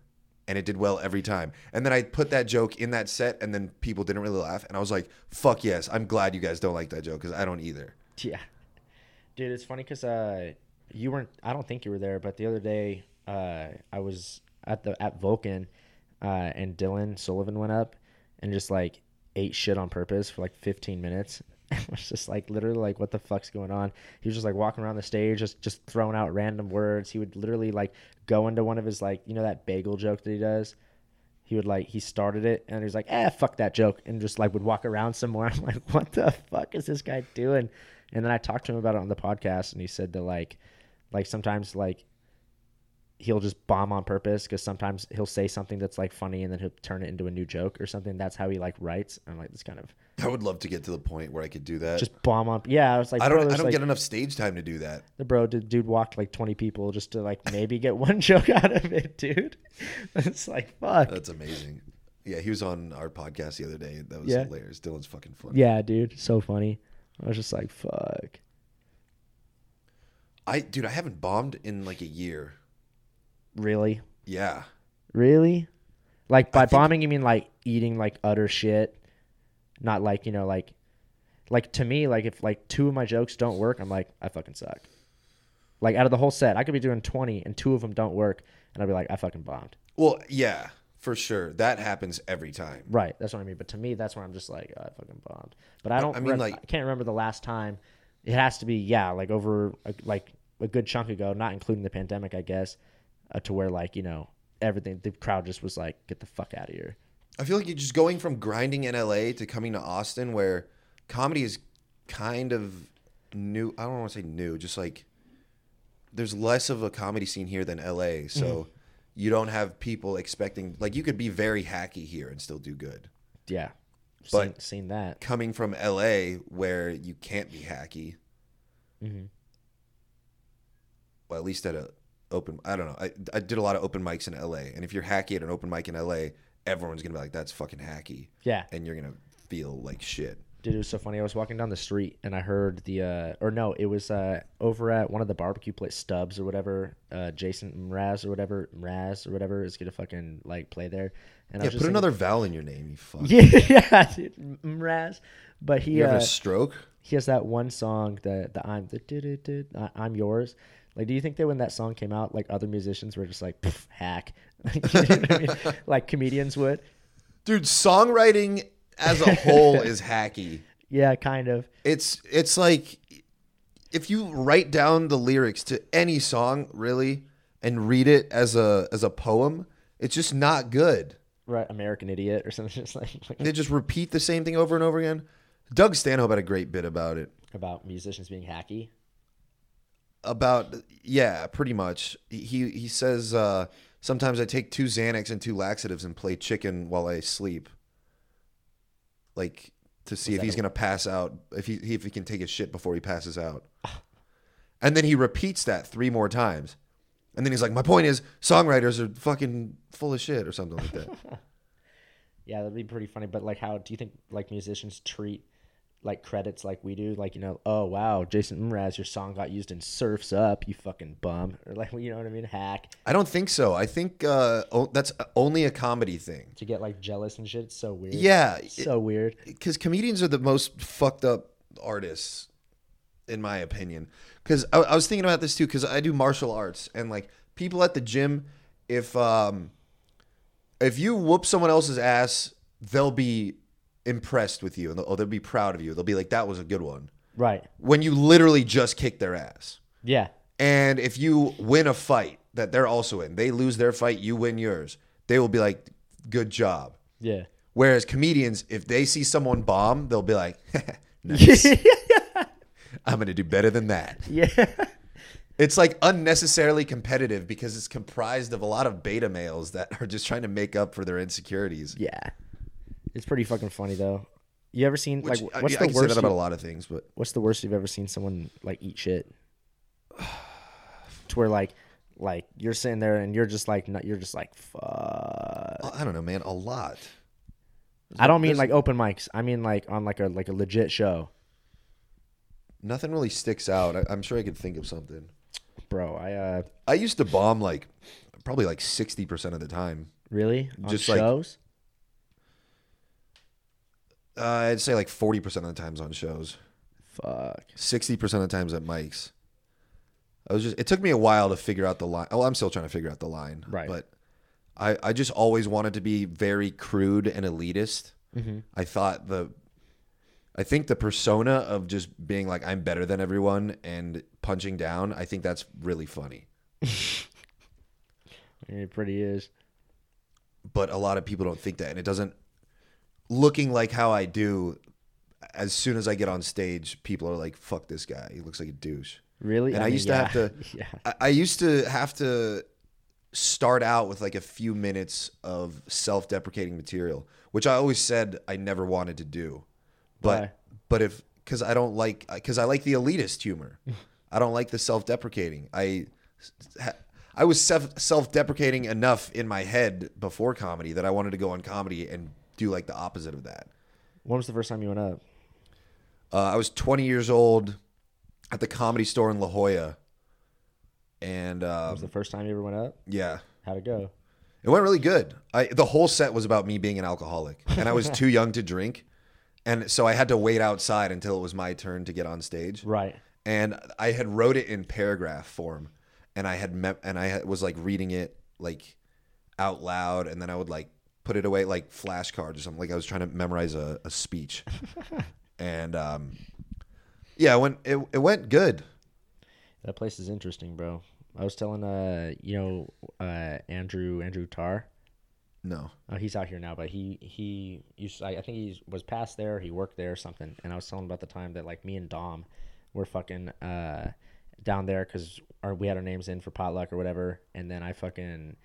and it did well every time. And then I put that joke in that set, and then people didn't really laugh, and I was like, "Fuck yes, I'm glad you guys don't like that joke because I don't either." Yeah, dude, it's funny because uh, you weren't. I don't think you were there, but the other day, uh, I was at the at Vulcan, uh, and Dylan Sullivan went up and just like ate shit on purpose for like 15 minutes. [laughs] I was just like literally like, what the fuck's going on? He was just like walking around the stage, just just throwing out random words. He would literally like go into one of his like you know that bagel joke that he does. He would like he started it and he was like, eh, fuck that joke, and just like would walk around somewhere. [laughs] I'm like, what the fuck is this guy doing? And then I talked to him about it on the podcast, and he said that like, like sometimes like he'll just bomb on purpose because sometimes he'll say something that's like funny and then he'll turn it into a new joke or something. That's how he like writes. I'm like, this kind of I would love to get to the point where I could do that. just bomb up. Yeah, I was like, I don't. I don't like, get enough stage time to do that. the bro, the dude walked like 20 people just to like maybe get [laughs] one joke out of it, dude. [laughs] it's like fuck. That's amazing. Yeah, he was on our podcast the other day. That was Yeah. hilarious. Dylan's fucking funny. Yeah, dude, so funny. I was just like, fuck. I dude, I haven't bombed in like a year. Really, Yeah. really. Like by bombing, you mean like eating like utter shit, not like you know like, like to me like if like two of my jokes don't work, I'm like I fucking suck. Like out of the whole set, I could be doing 20 and two of them don't work, and I'd be like I fucking bombed. Well, yeah, for sure. That happens every time. Right, that's what I mean. But to me, that's where I'm just like, oh, I fucking bombed. But I don't. I mean, rem- like- I can't remember the last time. It has to be yeah, like over a, like a good chunk ago, not including the pandemic, I guess, uh, to where like you know everything. The crowd just was like, get the fuck out of here. I feel like you're just going from grinding in LA to coming to Austin where comedy is kind of new. I don't want to say new, just like there's less of a comedy scene here than LA. So Mm-hmm. you don't have people expecting like you could be very hacky here and still do good. Yeah, But- seen, seen that. Coming from LA where you can't be hacky, Mm-hmm. well, at least at a open. I don't know. I I did a lot of open mics in LA, and if you're hacky at an open mic in LA, everyone's gonna be like, "That's fucking hacky," Yeah, and you're gonna feel like shit. dude, it was so funny. I was walking down the street and I heard the, uh, or no, it was uh, over at one of the barbecue place, Stubbs or whatever. Uh, Jason Mraz or whatever, Mraz or whatever is gonna fucking like play there. And I Yeah, put thinking- another vowel in your name, you fuck. Yeah, [laughs] yeah, dude, Mraz. But he You have uh, a stroke? he has that one song that the I'm the I'm yours. Like, do you think that when that song came out, like other musicians were just like hack, [laughs] You know I mean? [laughs] like comedians would? Dude, songwriting as a whole [laughs] is hacky. Yeah, kind of. It's it's like if you write down the lyrics to any song, really, and read it as a as a poem, it's just not good. Right, American Idiot or something just like, like They just repeat the same thing over and over again. Doug Stanhope had a great bit about it. about musicians being hacky. About yeah, pretty much. He he says uh, sometimes I take two Xanax and two laxatives and play chicken while I sleep, like to see if he's gonna pass out if he if he can take his shit before he passes out. and then he repeats that three more times, and then he's like, "My point is, songwriters are fucking full of shit" or something like that. [laughs] Yeah, that'd be pretty funny. But like, how do you think like musicians treat like credits like we do? Like, you know, oh wow, Jason Mraz, your song got used in "Surfs Up," you fucking bum, [laughs] or like, you know what I mean? Hack I don't think so. I think uh, that's only a comedy thing. to get like jealous and shit. It's so weird. Yeah, it- so weird. because comedians are the most fucked up artists, in my opinion. Because I, I was thinking about this too. Because I do martial arts, and like people at the gym, if um, if you whoop someone else's ass, they'll be impressed with you, and they'll, or they'll be proud of you. They'll be like, "That was a good one." Right. When you literally just kicked their ass. Yeah. And if you win a fight that they're also in, they lose their fight, you win yours. They will be like, "Good job." Yeah. Whereas comedians, if they see someone bomb, they'll be like, [laughs] nice. [laughs] I'm going to do better than that. yeah. [laughs] It's like unnecessarily competitive because it's comprised of a lot of beta males that are just trying to make up for their insecurities. Yeah. It's pretty fucking funny though. You ever seen Which, like I, what's I the can say worst? that about you- a lot of things, but what's the worst you've ever seen someone like eat shit? to where like like you're sitting there and you're just like not, you're just like fuck. I don't know, man, a lot. I don't mean like open mics. I mean like on like a like a legit show, Nothing really sticks out. I, I'm sure I could think of something. bro. I uh I used to bomb like probably like 60% of the time. really on Just, like, shows. Uh, I'd say like 40% of the times on shows. Fuck. sixty percent of the times at mics. I was just. It took me a while to figure out the line. Oh, I'm still trying to figure out the line. Right. But I, I just always wanted to be very crude and elitist. Mm-hmm. I thought the, I think the persona of just being like I'm better than everyone and punching down. I think that's really funny. [laughs] It pretty is. But a lot of people don't think that, and it doesn't. Looking like how I do, as soon as I get on stage, people are like, "Fuck this guy. He looks like a douche." Really? And I, mean, used to have to. [laughs] Yeah. I, I used to have to start out with like a few minutes of self-deprecating material, which I always said I never wanted to do. But Why? but if because I don't like because I like the elitist humor, [laughs] I don't like the self-deprecating. I ha- I was self self-deprecating enough in my head before comedy that I wanted to go on comedy and do like the opposite of that. When was the first time you went up? Uh, I was 20 years old at the comedy store in La Jolla, and um, was the first time you ever went up? yeah, How'd it go? It went really good. I the whole set was about me being an alcoholic, and I was [laughs] too young to drink, and so I had to wait outside until it was my turn to get on stage. Right. And I had wrote it in paragraph form, and I had mem- and I had, was like reading it like out loud, and then I would like put it away like flashcards or something. Like I was trying to memorize a, a speech, [laughs] and um, yeah, it went it, it went good. That place is interesting, bro. I was telling uh you know uh Andrew Andrew Tar. No, Oh, he's out here now, but he he used I, I think he was past there. He worked there or something. And I was telling about the time that like me and Dom were fucking uh down there because we had our names in for potluck or whatever. And then I fucking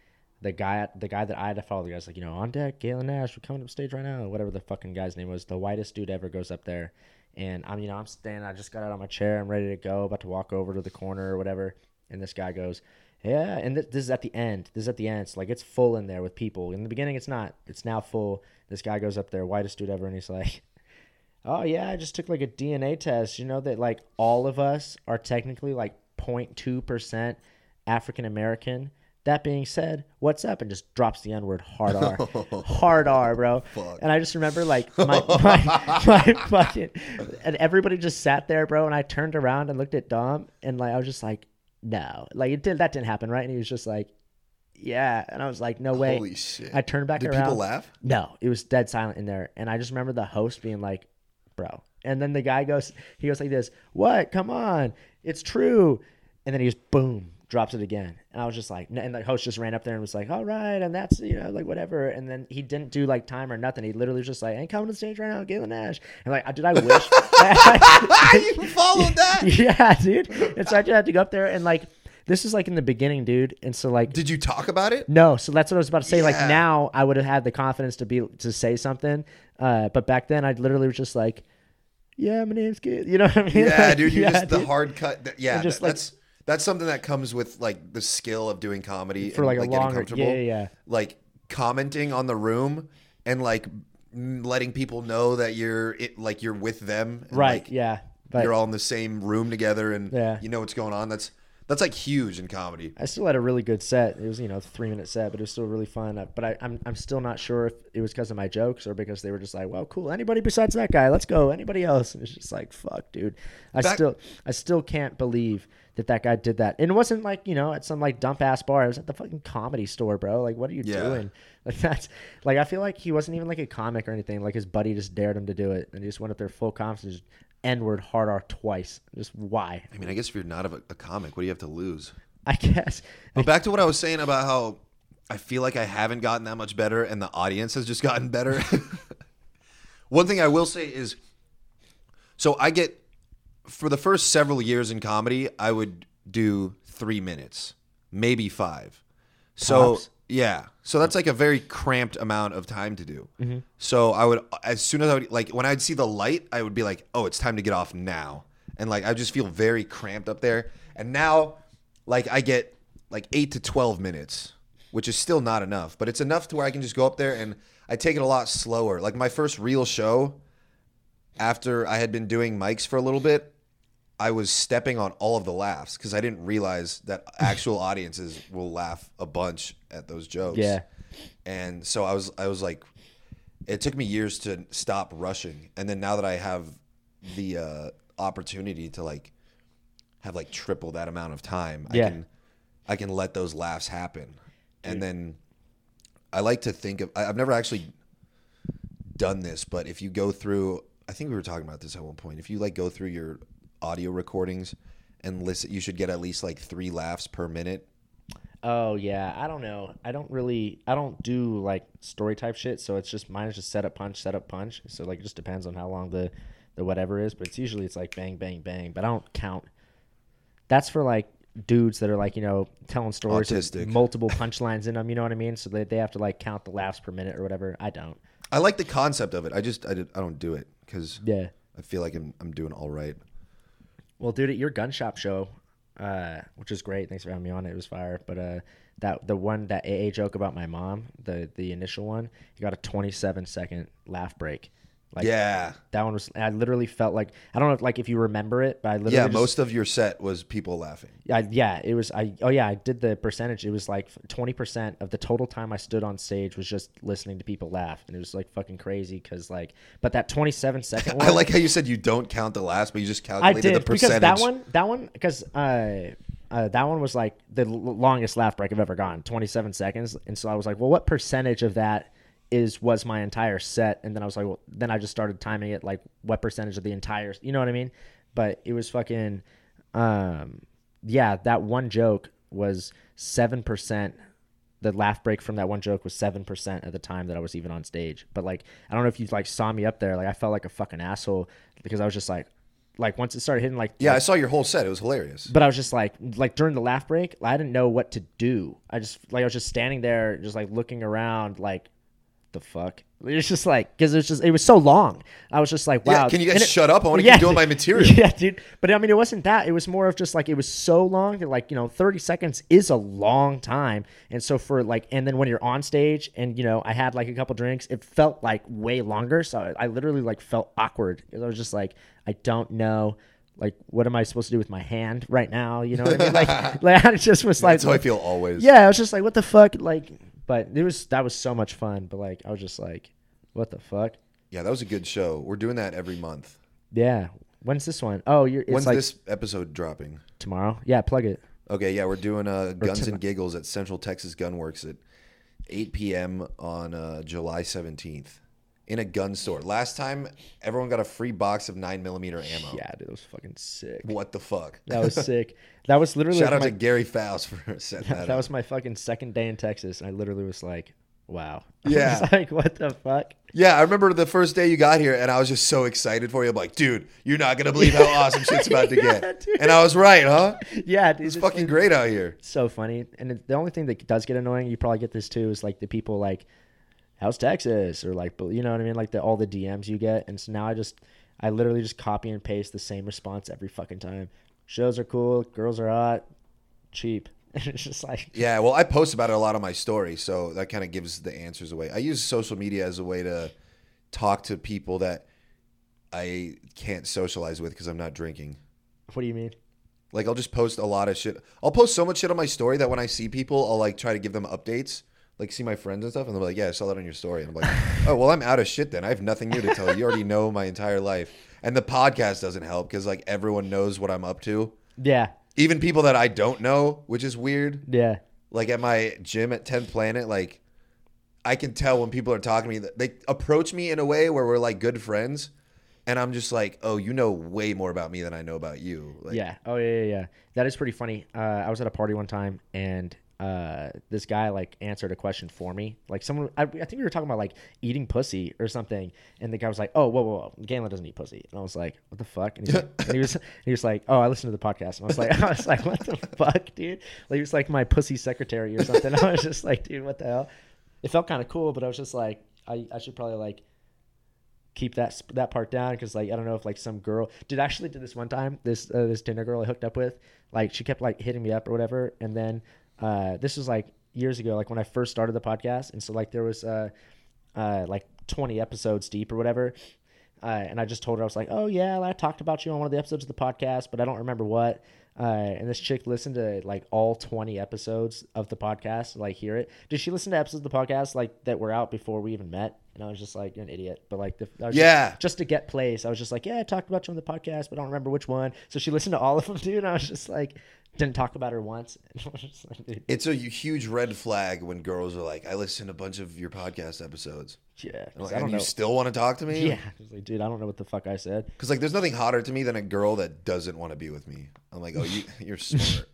the guy the guy that I had to follow the guy's like you know on deck Galen Nash we're coming up stage right now whatever the fucking guy's name was the whitest dude ever goes up there. And I'm you know I'm standing I just got out of my chair I'm ready to go about to walk over to the corner or whatever. And this guy goes, yeah, and th- this is at the end. This is at the end. It's like it's full in there with people. In the beginning, it's not. It's now full. This guy goes up there, whitest dude ever, and he's like, [laughs] "Oh yeah, I just took like a DNA test. You know that like all of us are technically like 0.2 percent African American." That being said, what's up? And just drops the N word hard R, [laughs] hard R, bro. And I just remember like my, [laughs] my my fucking, and everybody just sat there, bro. And I turned around and looked at Dom, and like I was just like, no, like it did. That didn't happen, right? And he was just like, yeah. And I was like, no way. Holy shit! I turned back around. Did around. people laugh? No, it was dead silent in there. And I just remember the host being like, bro. And then the guy goes, he goes like this, what? Come on. It's true. And then he just boom, drops it again. And I was just like, and the host just ran up there and was like, all right. And that's, you know, like whatever. And then he didn't do like time or nothing. He literally was just like, ain't coming to the stage right now, Galen Nash. And like, did I wish? [laughs] That you followed that? [laughs] yeah, dude. And so I just had to go up there and like, this is like in the beginning, dude. And so like, Did you talk about it? no, so that's what I was about to say. Like now, I would have had the confidence to be to say something, uh, but back then, I literally was just like, "Yeah, my name's Kid." You know what I mean? Yeah, [laughs] Like, dude. You're yeah, just the hard cut. Yeah, And just, that- like- that's that's something that comes with like the skill of doing comedy for and, like a getting longer. comfortable. Yeah, yeah, yeah. Like commenting on the room and like letting people know that you're it, like you're with them. And, Right. like, yeah. But you're all in the same room together and Yeah. you know what's going on. That's that's like huge in comedy. I still had a really good set. It was you know a three minute set, but it was still really fun. Uh, But I, I'm I'm still not sure if it was because of my jokes or because they were just like, well, cool. Anybody besides that guy? Let's go. Anybody else? And it's just like, fuck, dude. I Back- still I still can't believe that that guy did that. And it wasn't like you know at some like dump ass bar. It was at the fucking comedy store, bro. Like, what are you Yeah. doing? [laughs] Like that's like I feel like he wasn't even like a comic or anything. Like his buddy just dared him to do it, and he just went up there full confidence, just N word hard R twice. Just why? I mean, I guess if you're not a, a comic, what do you have to lose? [laughs] I guess. But back to what I was saying about how I feel like I haven't gotten that much better and the audience has just gotten better. [laughs] One thing I will say is so I get for the first several years in comedy, I would do three minutes, maybe five. So Tops. yeah, so that's like a very cramped amount of time to do. Mm-hmm. So I would, as soon as I would like when I'd see the light, I would be like, oh, it's time to get off now, and like I just feel very cramped up there. And now, like I get like eight to twelve minutes, which is still not enough, but it's enough to where I can just go up there and I take it a lot slower. Like my first real show, after I had been doing mics for a little bit, I was stepping on all of the laughs because I didn't realize that [laughs] actual audiences will laugh a bunch at those jokes. Yeah. And so I was I was like it took me years to stop rushing. And then now that I have the uh, opportunity to like have like triple that amount of time, Yeah. I can I can let those laughs happen. And then I like to think of I- I've never actually done this, but if you go through I think we were talking about this at one point. If you like go through your audio recordings and listen you should get at least like 3 laughs per minute. Oh yeah, I don't know. I don't really. I don't do like story type shit. So it's just mine is just set up punch, set up punch. So like it just depends on how long the the whatever is. But it's usually it's like bang bang bang. But I don't count. That's for like dudes that are like you know telling stories with multiple [laughs] punchlines in them. You know what I mean? So they they have to like count the laughs per minute or whatever. I don't. I like the concept of it. I just I, did, I don't do it cuz Yeah. I feel like I'm I'm doing all right. Well, dude, at your gun shop show, uh, which is great. Thanks for having me on. It was fire. But uh, that the one that AA joke about my mom, the the initial one, you got a 27 second laugh break. Like yeah. that one was. I literally felt like I don't know, like if you remember it, but I literally Yeah, just- most of your set was people laughing. I, yeah, it was. I oh yeah, I did the percentage. It was like 20 percent of the total time I stood on stage was just listening to people laugh, and it was like fucking crazy because like, but that 27 second one. [laughs] I like how you said you don't count the last, but you just I calculated did the percentage. because that one, that one, because uh, uh, that one was like the l- longest laugh break I've ever gone, twenty seven seconds, and so I was like, well, what percentage of that is was my entire set? And then I was like, well, then I just started timing it like what percentage of the entire, you know what I mean? But it was fucking, um, yeah, that one joke was seven percent. The laugh break from that one joke was seven percent at the time that I was even on stage. But like, I don't know if you like saw me up there. Like, I felt like a fucking asshole because I was just like, like once it started hitting like Yeah, I saw your whole set. It was hilarious. but I was just like, like during the laugh break, I didn't know what to do. I just like I was just standing there, just like looking around, like the fuck. It's just like because it was just it was so long. I was just like, wow. Yeah, can you guys it- shut up? I want to Yeah, keep doing my [laughs] material. Yeah, dude. But I mean, it wasn't that. It was more of just like it was so long that like you know, thirty seconds is a long time, and so for like, and then when you're on stage and you know, I had like a couple drinks, it felt like way longer. So I, I literally like felt awkward. 'Cause I was just like, I don't know. Like, what am I supposed to do with my hand right now? You know what I mean? Like, [laughs] like I just was like, That's how I feel always. yeah, I was just like, what the fuck? Like, but it was that was so much fun. But like, I was just like, what the fuck? Yeah, that was a good show. We're doing that every month. Yeah. When's this one? Oh, you're. It's When's like this episode dropping? tomorrow. Yeah, plug it. Okay, yeah, we're doing uh, Guns and Giggles at Central Texas Gunworks at 8 p.m. on uh, July 17th in a gun store. Last time, everyone got a free box of 9 millimeter ammo. Yeah, dude, that was fucking sick. What the fuck? That was sick. That was literally Shout out my, to Gary Faust for [laughs] setting that, that up. was my fucking second day in Texas, and I literally was like, "Wow." [laughs] I Yeah. was like, what the fuck? Yeah, I remember the first day you got here, and I was just so excited for you. I'm like, dude, you're not gonna believe how [laughs] awesome shit's about to Yeah, get. dude. And I was right, huh? Yeah, dude, It's it's fucking great out here. so funny. And the only thing that does get annoying, you probably get this too, is like the people like, "How's Texas?" or like, you know what I mean, like the all the DMs you get. And so now I just, I literally just copy and paste the same response every fucking time. Shows are cool, girls are hot, cheap. And [laughs] it's just like, Yeah, well, I post about it a lot on my story, so that kind of gives the answers away. I use social media as a way to talk to people that I can't socialize with because I'm not drinking. what do you mean? Like, I'll just post a lot of shit. I'll post so much shit on my story that when I see people, I'll like try to give them updates. Like, see my friends and stuff, and they're like, "Yeah, I saw that on your story." And I'm like, [laughs] "Oh, well, I'm out of shit then. I have nothing new to tell you. You already know my entire life." And the podcast doesn't help because like everyone knows what I'm up to, Yeah, even people that I don't know, which is weird. yeah, like at my gym at 10th Planet, like I can tell when people are talking to me that they approach me in a way where we're like good friends, and I'm just like, oh, you know way more about me than I know about you. Like, yeah. Oh yeah, yeah, yeah. That is pretty funny. Uh, I was at a party one time and uh, this guy like answered a question for me. Like someone, I, I think we were talking about like eating pussy or something, and the guy was like, "Oh, whoa, whoa, whoa. Galen doesn't eat pussy," and I was like, "What the fuck?" And, and he was, [laughs] he was like, "Oh, I listened to the podcast," and I was like, [laughs] "I was like, what the fuck, dude?" Like he was like my pussy secretary or something. [laughs] I was just like, "Dude, what the hell?" It felt kind of cool, but I was just like, I, I should probably like keep that that part down because like I don't know if like some girl did actually did this one time this uh, this Tinder girl I hooked up with like she kept like hitting me up or whatever and then uh this was like years ago like when I first started the podcast and so like there was uh uh like 20 episodes deep or whatever uh, and I just told her I was like oh yeah I talked about you on one of the episodes of the podcast but I don't remember what uh, and this chick listened to like all 20 episodes of the podcast like hear it did she listen to episodes of the podcast like that were out before we even met and I was just like an idiot but like the I was just- Yeah. just to get place, I was just like, yeah, I talked about you on the podcast, but I don't remember which one. So she listened to all of them, dude. And I was just like, didn't talk about her once. And I was just like, It's a huge red flag when girls are like, I listened to a bunch of your podcast episodes. Yeah, like, I don't and know. you still want to talk to me? yeah, like, dude, I don't know what the fuck I said. Because like, there's nothing hotter to me than a girl that doesn't want to be with me. I'm like, oh, you, [laughs] you're smart.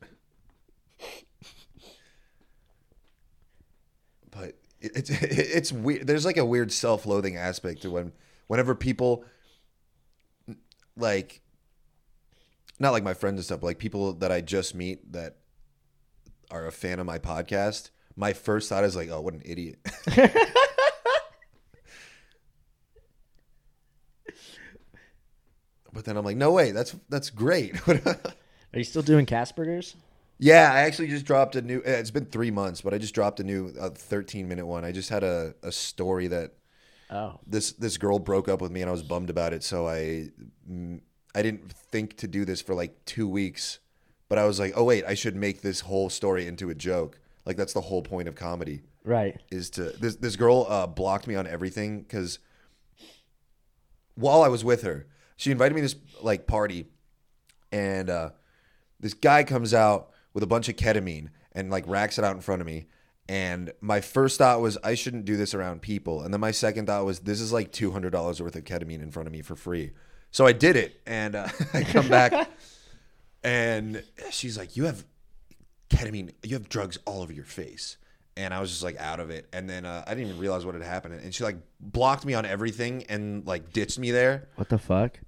but it, it's [laughs] it's weird. There's like a weird self-loathing aspect to when whenever people like not like my friends and stuff, but like people that I just meet that are a fan of my podcast. My first thought is like, oh, what an idiot. [laughs] but then I'm like, no way, that's that's great. [laughs] Are you still doing Caspergers? Yeah, I actually just dropped a new. eh, It's been three months, but I just dropped a new uh, 13 minute one. I just had a, a story that Oh, this this girl broke up with me, and I was bummed about it. So I mm, I didn't think to do this for like two weeks, but I was like, oh wait, I should make this whole story into a joke. Like that's the whole point of comedy right. is to this this girl uh, blocked me on everything because while I was with her, she invited me to this like party, and uh, this guy comes out with a bunch of ketamine and like racks it out in front of me. And my first thought was I shouldn't do this around people, and then my second thought was this is like two hundred dollars worth of ketamine in front of me for free. So I did it, and uh, [laughs] I come back, [laughs] and she's like, "You have ketamine, you have drugs all over your face. And I was just like out of it. And then uh, I didn't even realize what had happened. And she like blocked me on everything and like ditched me there. What the fuck?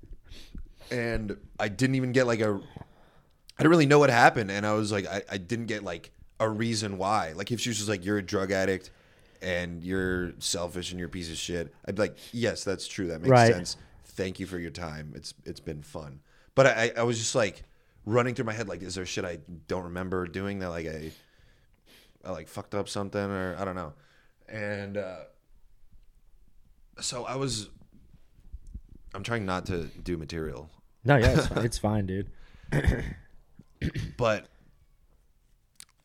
And I didn't even get like a, I didn't really know what happened. And I was like, I, I didn't get like a reason why. Like if she was just like, you're a drug addict and you're selfish and you're a piece of shit, I'd be like, yes, that's true. That makes Right. sense. Thank you for your time. It's it's been fun. But I, I was just like running through my head like, is there shit I don't remember doing that like I I like fucked up something or I don't know. And uh, so I was I'm trying not to do material, No, yeah, it's, fine. it's fine, dude. [coughs] but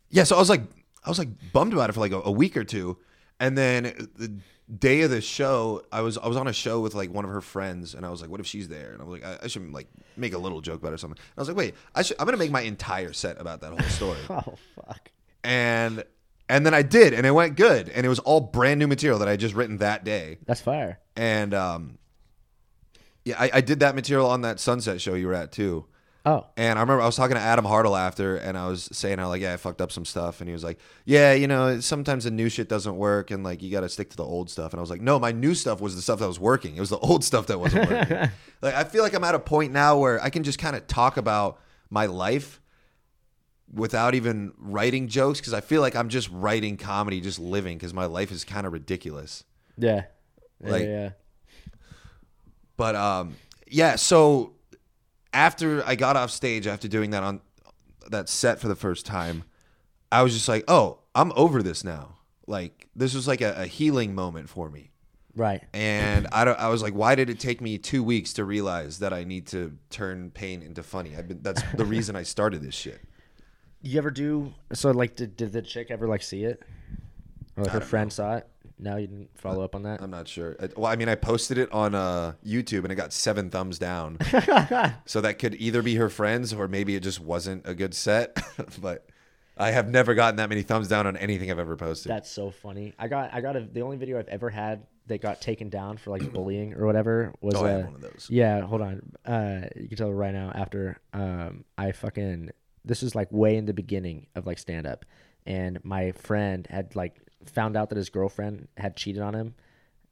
yeah, so I was like I was like bummed about it for like a, a week or two. And then the day of the show, I was I was on a show with like one of her friends, and I was like, "What if she's there?" And I was like, "I, I should like make a little joke about it or something." And I was like, "Wait, I should, I'm gonna make my entire set about that whole story." [laughs] Oh fuck. and and then I did, and it went good, and it was all brand new material that I had just written that day, That's fire. and um, yeah, I, I did that material on that Sunset show you were at too. Oh. And I remember I was talking to Adam Hartle after, and I was saying how like, yeah, I fucked up some stuff, and he was like, yeah, you know, sometimes the new shit doesn't work, and like you got to stick to the old stuff. And I was like, no, my new stuff was the stuff that was working. It was the old stuff that wasn't working. [laughs] like I feel like I'm at a point now where I can just kind of talk about my life without even writing jokes because I feel like I'm just writing comedy, just living because my life is kind of ridiculous. Yeah. Yeah, Like- yeah. But um, yeah. So after I got off stage after doing that on that set for the first time, I was just like, oh, I'm over this now. Like this was like a, a healing moment for me. Right. And I, don't, I was like, why did it take me two weeks to realize that I need to turn pain into funny? I've been, that's the reason I started this shit. You ever do so? Like, did, did the chick ever like see it, or like her friend saw it? No, you didn't follow up on that. I'm not sure. I- Well, I mean, I posted it on uh, YouTube and it got seven thumbs down. [laughs] so that could either be her friends or maybe it just wasn't a good set. [laughs] but I have never gotten that many thumbs down on anything I've ever posted. That's so funny. I got I got a the only video I've ever had that got taken down for like [clears throat] bullying or whatever was Oh, I have uh, one of those. Yeah, hold on. Uh, you can tell right now after um I fucking this is like way in the beginning of like stand up, and my friend had like found out that his girlfriend had cheated on him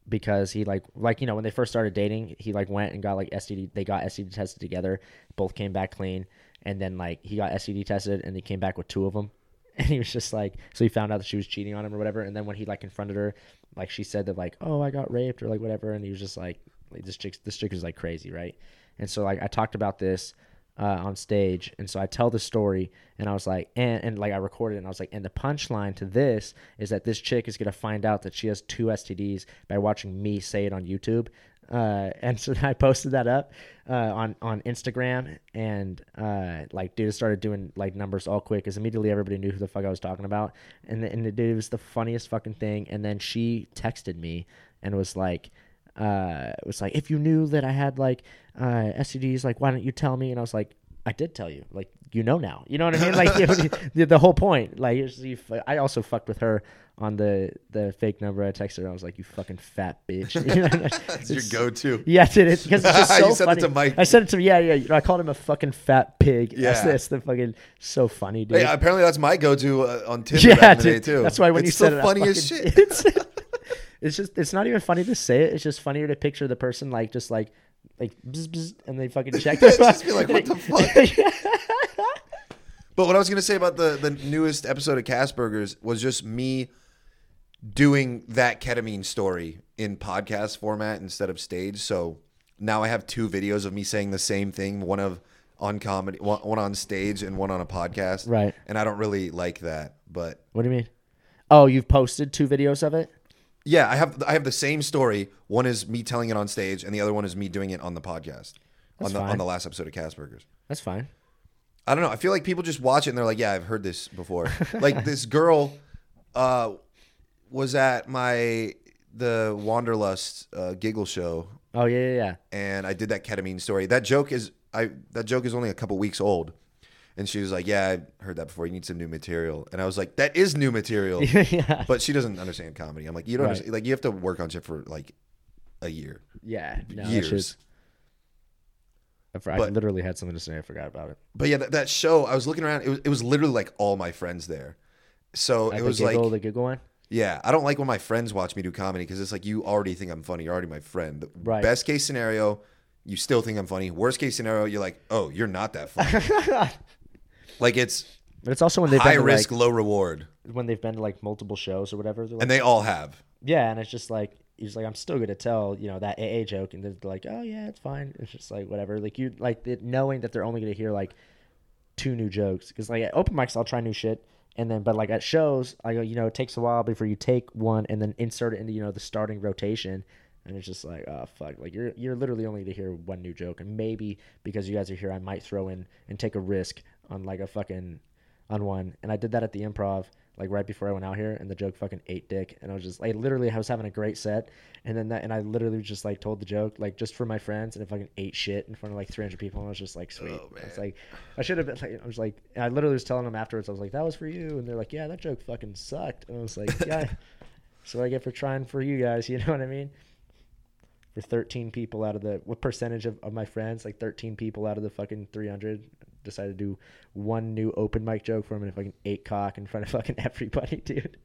because he like like you know when they first started dating he like went and got like STD they got STD tested together. Both came back clean. And then like he got STD tested and he came back with two of them [laughs] and he was just like so he found out that she was cheating on him or whatever. And then when he like confronted her like she said that like oh I got raped or like whatever. And he was just like like this chick this chick is like crazy right? And so like I talked about this uh, on stage, and so I tell the story, and I was like, and and like I recorded, it, and I was like, and the punchline to this is that this chick is gonna find out that she has two STDs by watching me say it on YouTube, uh, [laughs] and so I posted that up uh, on on Instagram, and uh, like dude it started doing like numbers all quick, because immediately everybody knew who the fuck I was talking about, and and dude it was the funniest fucking thing, and then she texted me and was like uh, it was like if you knew that I had like uh, STDs, like why don't you tell me? And I was like, I did tell you, like you know now. You know what I mean? Like [laughs] the, the whole point. Like it's- I also fucked with her on the the fake number. I texted her. I was like, you fucking fat bitch. [laughs] You know? That's [laughs] your It's- go-to. Yeah, it because it's just so You said it funny. to Mike. I said it to yeah, yeah. you know, I called him a fucking fat pig. Yeah, that's, the fucking so funny, dude. Hey, apparently that's my go-to uh, on Tinder yeah, back in the dude. day too. That's why when it's you said the it, funniest fucking- shit. It's, just it's not even funny to say it. It's just funnier to picture the person like just like like bzz, bzz, and they fucking check. [laughs] their Just be like, what the [laughs] fuck? But what I was gonna say about the the newest episode of Casburgers was just me doing that ketamine story in podcast format instead of stage. So now I have two videos of me saying the same thing, one of on comedy, one, one on stage, and one on a podcast. Right. And I don't really like that, but What do you mean? Oh, you've posted two videos of it. Yeah, I have I have the same story. One is me telling it on stage, and the other one is me doing it on the podcast. That's on the fine. on the last episode of Casburgers. That's fine. I don't know. I feel like people just watch it and they're like, "Yeah, I've heard this before." [laughs] like this girl uh, was at my the Wanderlust uh, giggle show, Oh yeah, yeah, yeah. and I did that ketamine story. That joke is I that joke is only a couple weeks old, and she was like, "Yeah, I heard that before. You need some new material." And I was like, "That is new material," [laughs] yeah, but she doesn't understand comedy. I'm like, "You don't Right. understand, like you have to work on shit for like a year." yeah. No, Years. I, But- literally had something to say. I forgot about it. But yeah, that, that show I was looking around. It was it was literally like all my friends there. So Like it was the giggle, like the giggle one. Yeah, I don't like when my friends watch me do comedy because it's like you already think I'm funny. You're already my friend. The Right. Best case scenario, you still think I'm funny. Worst case scenario, you're like, oh, you're not that funny. [laughs] like it's But it's also when they've high been to, risk, like, low reward, when they've been to like multiple shows or whatever. They're like, and they all have. yeah, and it's just like he's like, I'm still gonna tell you know that AA joke, and they're like, oh yeah, it's fine. It's just like whatever. Like you like the, knowing that they're only gonna hear like two new jokes because like at open mics I'll try new shit. And then, but like at shows, I go, you know, it takes a while before you take one and then insert it into, you know, the starting rotation. And it's just like, oh fuck, like you're you're literally only to hear one new joke, and maybe because you guys are here, I might throw in and take a risk on like a fucking on one, and I did that at the improv like right before I went out here, and the joke fucking ate dick, and I was just like, literally, I was having a great set, and then that, and I literally just like told the joke like just for my friends, and it fucking ate shit in front of like 300 people, and I was just like, sweet. Oh, It's like I should have been like, I was like, I literally was telling them afterwards, I was like, that was for you, and they're like, yeah, that joke fucking sucked, and I was like, [laughs] yeah, so I get for trying for you guys, [laughs] you know what I mean? For 13 people out of the what percentage of, of my friends, like 13 people out of the fucking 300 decided to do one new open mic joke for him and a fucking eight cock in front of fucking [laughs] everybody, dude.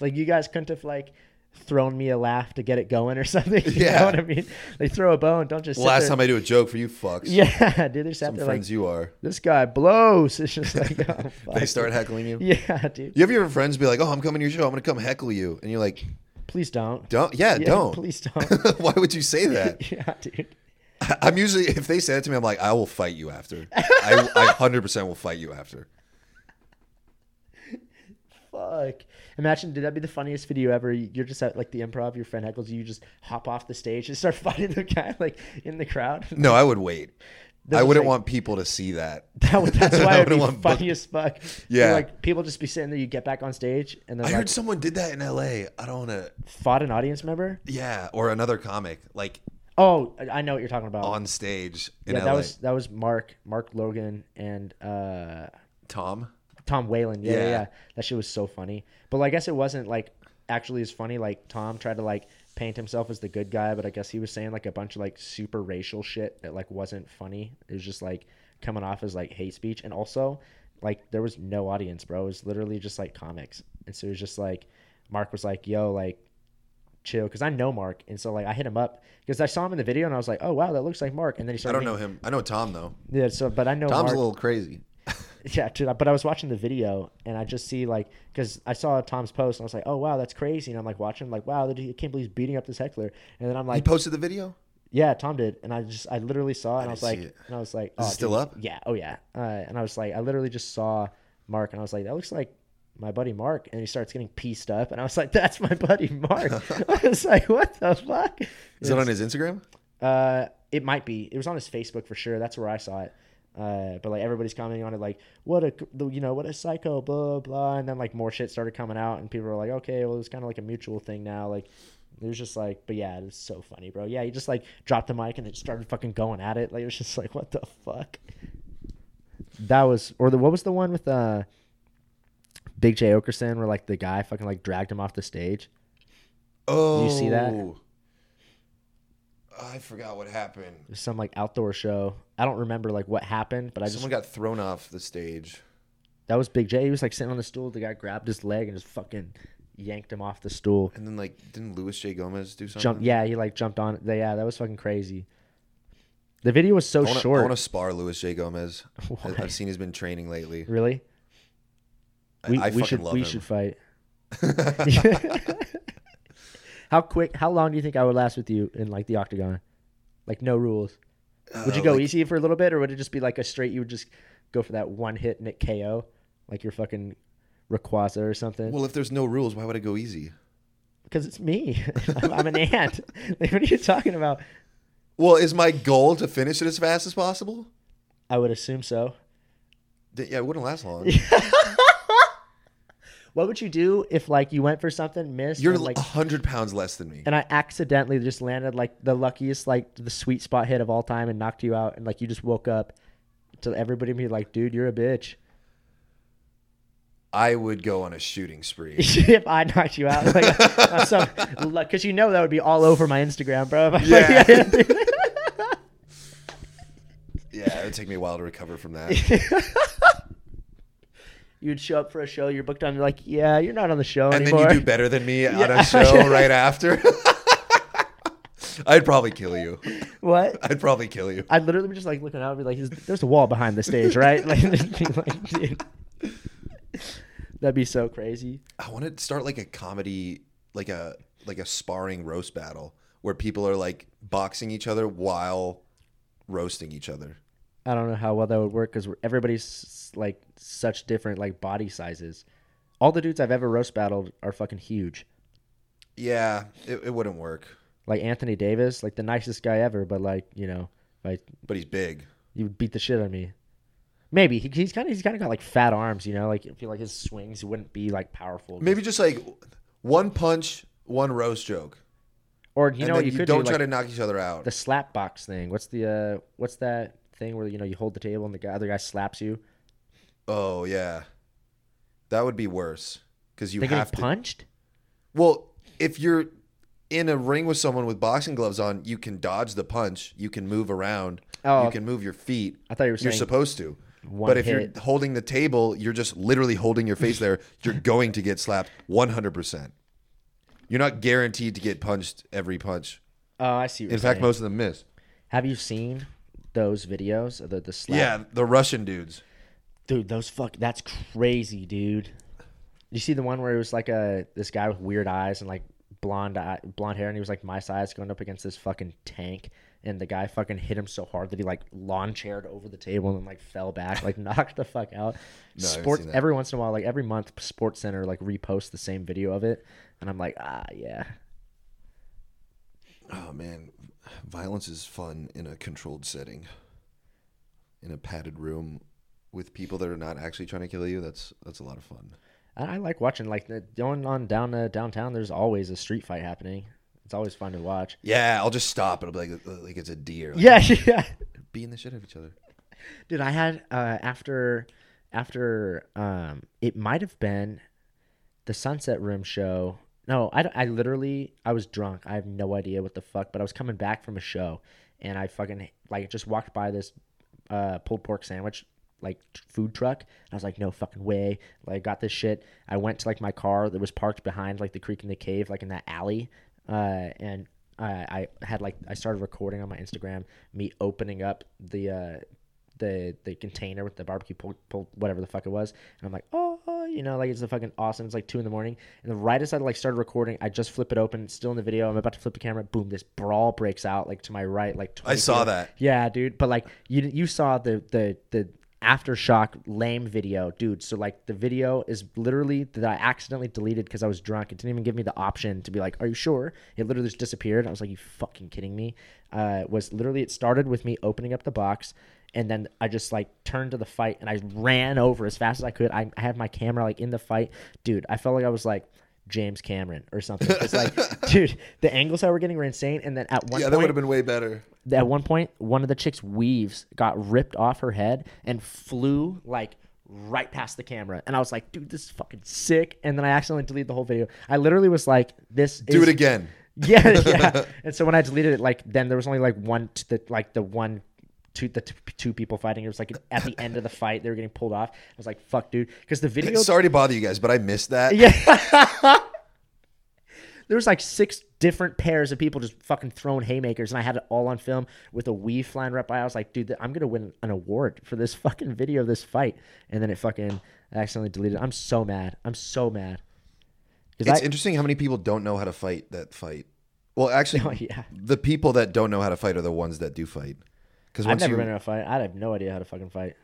Like you guys couldn't have like thrown me a laugh to get it going or [laughs] something. You Yeah. know what I mean? They throw a bone, don't just last there. time I do a joke for you fucks. Yeah, [laughs] dude, they sat Some friends like you are. this guy blows. It's just like oh, They start heckling you. Yeah, dude. You have your friends be like, "Oh, I'm coming to your show. I'm gonna come heckle you," and you're like, Please don't. "Don't, yeah, Yeah, don't." Please don't. Why would you say that? yeah, dude. [laughs] I'm usually if they say it to me, I'm like, I will fight you after. I, I 100% will fight you after. Fuck. Imagine, did that be the funniest video ever? You're just at like the improv, your friend heckles you, you just hop off the stage and start [laughs] fighting the guy like in the crowd. No, I would wait. I wouldn't like- want people to see that. [laughs] That, that's why I it'd be wouldn't want book- funny as fuck. Yeah. like people just be sitting there, you get back on stage, and then I like heard someone did that in LA. I don't want to. fought an audience member. Yeah, or another comic like Oh, I know what you're talking about. on stage in yeah, LA. that was that was Mark, Mark Logan, and uh, Tom. Tom Whalen. Yeah, yeah, Yeah. yeah. That shit was so funny. But like, I guess it wasn't like actually as funny. Like Tom tried to like paint himself as the good guy, but I guess he was saying like a bunch of like super racial shit that like wasn't funny. It was just like coming off as like hate speech, and also like there was no audience, bro. It was literally just like comics, and so it was just like Mark was like, "Yo, like." Chill because I know Mark and so like I hit him up because I saw him in the video and I was like oh wow that looks like Mark and then he started. I don't know him. I know Tom though. yeah so but I know Tom's Mark a little crazy. [laughs] yeah, dude, but I was watching the video and I just see like because I saw Tom's post and I was like, oh wow, that's crazy. And I'm like watching, like wow, I can't believe he's beating up this heckler. And then I'm like, He posted the video. yeah, Tom did. And I just I literally saw it and I, I was like, it. and I was like, Is oh, it still dude, up? Yeah, oh yeah. Uh, and I was like, I literally just saw Mark and I was like, that looks like my buddy Mark. And he starts getting pieced up and I was like, that's my buddy Mark. [laughs] I was like, what the fuck? Is it on his Instagram? Uh, it might be. It was on his Facebook for sure. That's where I saw it. Uh, but like everybody's commenting on it, like what a you know what a psycho, blah blah, and then like more shit started coming out, and people were like, okay, well it's kind of like a mutual thing now. Like it was just like, but yeah, it was so funny, bro. Yeah, he just like dropped the mic and then started fucking going at it. Like it was just like, what the fuck. That was or the what was the one with uh Big Jay Oakerson where like the guy fucking like dragged him off the stage. Oh, you see that? Oh. I forgot what happened. It was some like outdoor show. I don't remember like what happened, but I just Someone got thrown off the stage. That was Big Jay. He was like sitting on the stool. The guy grabbed his leg and just fucking yanked him off the stool. And then like didn't Luis J. Gomez do something? Jump. Yeah, he like jumped on. Yeah, that was fucking crazy. The video was so I wanna, short. I want to spar Luis J. Gomez. [laughs] Why? I've seen he's been training lately. Really? We, I, we should we him. should fight. [laughs] how quick? How long do you think I would last with you in like the octagon? Like no rules. Would you Uh, go like- easy for a little bit, or would it just be like a straight? You would just go for that one hit Nick KO, like you're fucking Rayquaza or something. Well, if there's no rules, why would I go easy? Because it's me. [laughs] I'm, I'm an ant. [laughs] Like, what are you talking about? Well, is my goal to finish it as fast as possible? I would assume so. Yeah, it wouldn't last long. What would you do if like you went for something, missed, You're and, like, a hundred pounds less than me. and I accidentally just landed like the luckiest, like the sweet spot hit of all time, and knocked you out, and like you just woke up to everybody be like, "Dude, you're a bitch." I would go on a shooting spree. [laughs] if I knocked you out, like, [laughs] because you know that would be all over my Instagram, bro. [laughs] Yeah. like, yeah, it would take me a while to recover from that. You'd show up for a show, you're booked on, you're like, yeah, you're not on the show And then anymore. you do better than me [laughs] on a show [laughs] right after. [laughs] I'd probably kill you. what? I'd probably kill you. I'd literally be just like looking out and be like, "There's- a wall behind the stage, right? Like, like, dude. That'd be so crazy. I want to start like a comedy, like a like a sparring roast battle where people are like boxing each other while roasting each other. I don't know how well that would work because everybody's like such different like body sizes. All the dudes I've ever roast battled are fucking huge. Yeah, it, it wouldn't work. Like Anthony Davis, like the nicest guy ever, but like you know, like But he's big. you would beat the shit out of me. Maybe he, he's kind of he's kind of got like fat arms, you know. Like I feel like his swings wouldn't be like powerful. Maybe just like one punch, one roast joke. or you and know you, you could don't do, try like, to knock each other out. the slap box thing. What's the uh what's that thing where you know you hold the table and the guy, other guy slaps you? Oh yeah, that would be worse because you they have to, punched. Well, if you're in a ring with someone with boxing gloves on, you can dodge the punch. You can move around. Oh. you can move your feet. I thought you were You're supposed to. But if hit. you're holding the table, you're just literally holding your face there. You're [laughs] going to get slapped 100%. You're not guaranteed to get punched every punch. Oh, I see. What In fact, saying. most of them miss. have you seen those videos the the slap? Yeah, the Russian dudes. dude, those fuck. That's crazy, dude. You see the one where it was like a this guy with weird eyes and like blonde eye, blonde hair, and he was like my size, going up against this fucking tank, and the guy fucking hit him so hard that he like lawn chaired over the table and like fell back, like [laughs] knocked the fuck out. No, I haven't Sport every once in a while, like every month, Sports Center like reposts the same video of it, and I'm like, ah, yeah, Oh man, violence is fun in a controlled setting. In a padded room with people that are not actually trying to kill you, that's that's a lot of fun. I, I like watching like the, going on down uh, downtown. There's always a street fight happening. It's always fun to watch. Yeah, I'll just stop and I'll be like like it's a deer. Like, Yeah, [laughs] yeah. beating the shit out of each other. Dude, I had uh, after after um, it might have been the Sunset Room show. No, I, I literally I was drunk. I have no idea what the fuck, but I was coming back from a show, and I fucking like just walked by this uh, pulled pork sandwich like t- food truck. And I was like, no fucking way. Like, I got this shit. I went to like my car that was parked behind like the Creek and the Cave, like in that alley, uh, and I, I had like I started recording on my Instagram me opening up the uh, the the container with the barbecue pulled, pulled whatever the fuck it was, and I'm like, oh, oh, you know, like it's a fucking awesome. It's like two in the morning, and the right as I like started recording, I just flip it open, it's still in the video. I'm about to flip the camera, boom, this brawl breaks out like to my right, like I saw feet. that. Yeah, dude. But like you you saw the the the aftershock lame video, dude. So like the video is literally that I accidentally deleted because I was drunk. It didn't even give me the option to be like, "Are you sure?" It literally just disappeared. I was like, "You fucking kidding me?" Uh, it was literally it started with me opening up the box. And then I just like turned to the fight and I ran over as fast as I could. I, I had my camera like in the fight, dude. I felt like I was like James Cameron or something. It's like, [laughs] dude, the angles I were getting were insane. And then at one Yeah, point, that would have been way better. at one point, one of the chicks' weaves got ripped off her head and flew like right past the camera. And I was like, dude, this is fucking sick. And then I accidentally deleted the whole video. I literally was like, this Do is it again. [laughs] Yeah, yeah. [laughs] and so when I deleted it, like then there was only like one, t- the like the one. Two, the t- two people fighting. It was like [laughs] at the end of the fight, they were getting pulled off. I was like, "Fuck, dude," because the video Sorry to bother you guys, but I missed that. yeah. [laughs] there was like six different pairs of people just fucking throwing haymakers, and I had it all on film with a weave flying right by. I was like, dude, I'm gonna win an award for this fucking video of this fight, and then it fucking I accidentally deleted. it. I'm so mad. I'm so mad. It's I- interesting how many people don't know how to fight that fight. Well, actually, [laughs] Oh, yeah. the people that don't know how to fight are the ones that do fight. Because I've never you, been in a fight. I have no idea how to fucking fight.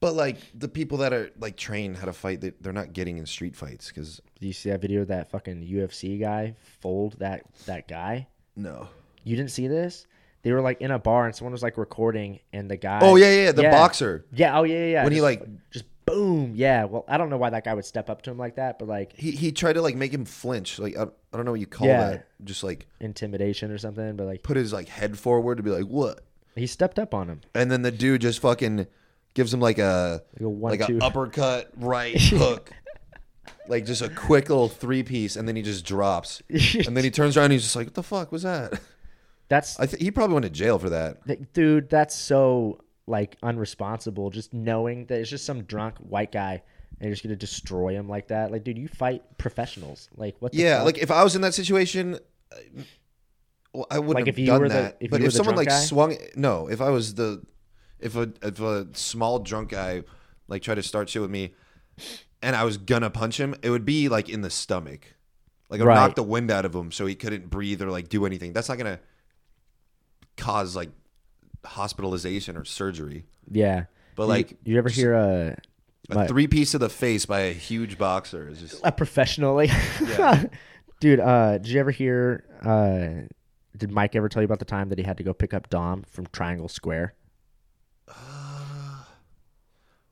but like the people that are like trained how to fight, they, they're not getting in street fights. Because you see that video of that fucking UFC guy fold that that guy? no. You didn't see this? They were like in a bar and someone was like recording, and the guy. Oh yeah, yeah, the boxer. Yeah. Oh yeah, yeah. yeah. When he, like- just boom. Yeah. Well, I don't know why that guy would step up to him like that, but like He he tried to like make him flinch. Like I, I don't know what you call Yeah. that. Just like intimidation or something. But like put his like head forward to be like what, he stepped up on him. and then the dude just fucking gives him like a Like a one, like a uppercut right [laughs] hook. Like just a quick little three piece, and then he just drops, [laughs] and then he turns around. and He's just like, "What the fuck was that?" That's I think he probably went to jail for that. th- dude. That's so like unresponsible. Just knowing that it's just some drunk white guy and you're just gonna destroy him like that. Like, dude, you fight professionals. Like, what? The Yeah, fuck? like if I was in that situation, uh, well, I wouldn't Like, if have you done were the- that. if but you were if the someone like guy? swung, no, if I was the, if a if a small drunk guy like tried to start shit with me, and I was gonna punch him, it would be like in the stomach, like I Right. knock the wind out of him so he couldn't breathe or like do anything. That's not gonna cause like hospitalization or surgery. yeah. But You- like you, ever hear a a my- three piece of the face by a huge boxer is just a professional like Yeah. [laughs] dude uh did you ever hear uh did mike ever tell you about the time that he had to go pick up dom from triangle square uh,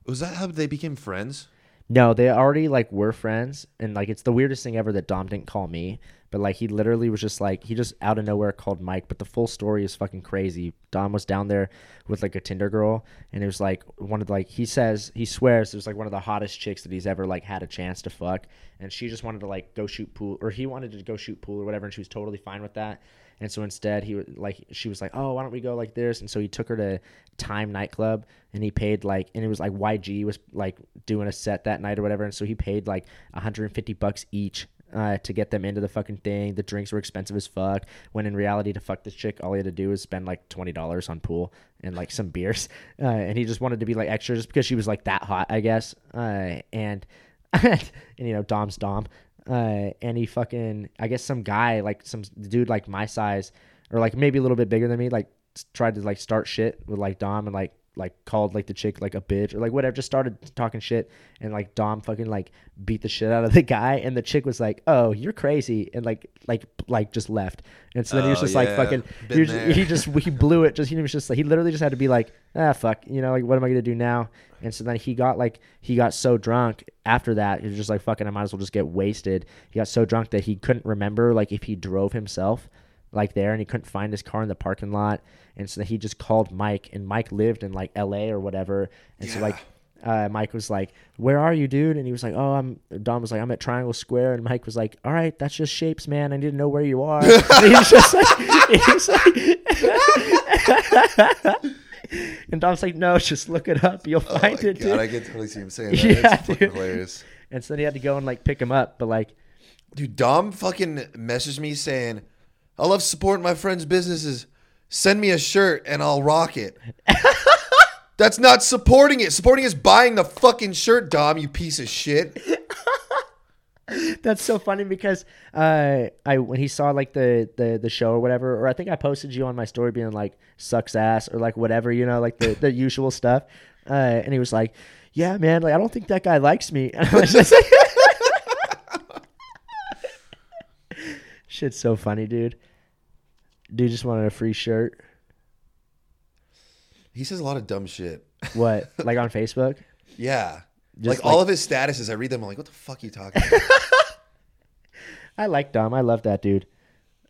Was that how they became friends? No, they already like were friends, and like it's the weirdest thing ever that Dom didn't call me. But like he literally was just like he just out of nowhere called Mike. But the full story is fucking crazy. Dom was down there with like a Tinder girl, and it was like one of the, like he says he swears it was like one of the hottest chicks that he's ever like had a chance to fuck. And she just wanted to like go shoot pool, or he wanted to go shoot pool or whatever, and she was totally fine with that. And so instead, he like she was like, "Oh, why don't we go like this?" And so he took her to Time nightclub, and he paid like, and it was like YG was like doing a set that night or whatever, and so he paid like 150 bucks each. Uh, to get them into the fucking thing, the drinks were expensive as fuck. When in reality, to fuck this chick, all he had to do was spend like twenty dollars on pool and like some beers. [laughs] Uh, and he just wanted to be like extra, just because she was like that hot, I guess. Uh, and [laughs] and you know, Dom's Dom uh, and he fucking I guess some guy like some dude like my size or like maybe a little bit bigger than me like tried to like start shit with like Dom and like like called like the chick like a bitch or like whatever just started talking shit. And like Dom fucking like beat the shit out of the guy. And the chick was like oh you're crazy. And like like like just left. And so then he was Oh, just like fucking he, was, he just he [laughs] blew it. Just he was just like he literally just had to be like ah fuck you know like what am I gonna do now? And so then he got like he got so drunk after that he was just like fucking I might as well just get wasted. He got so drunk that he couldn't remember like if he drove himself like there and he couldn't find his car in the parking lot and so he just called Mike and Mike lived in like LA or whatever and so like uh, Mike was like, "Where are you, dude?" And he was like, "Oh, I'm." Dom was like, "I'm at Triangle Square," and Mike was like, "All right, that's just shapes, man. I need to know where you are." and he's just like, he's like [laughs] and Dom's like, "No, just look it up. You'll Oh find my it." god, dude." I can totally see him saying that. [laughs] Yeah, it's fucking hilarious. And so then he had to go and like pick him up, but like, Dude, Dom fucking messaged me saying, I love supporting my friends' businesses. Send me a shirt and I'll rock it. [laughs] That's not supporting it. Supporting is buying the fucking shirt, Dom, you piece of shit. [laughs] That's so funny because uh, I when he saw like the, the the show or whatever, or I think I posted you on my story being like sucks ass or like whatever, you know, like the, the usual stuff. Uh, and he was like, "Yeah, man, like I don't think that guy likes me." [laughs] And I was just like, "Shit's so funny, dude." Dude just wanted a free shirt. He says a lot of dumb shit. What? [laughs] Like on Facebook? Yeah. Just like, all like- of his statuses, I read them. I'm like, what the fuck are you talking [laughs] about? I like Dom. I love that dude.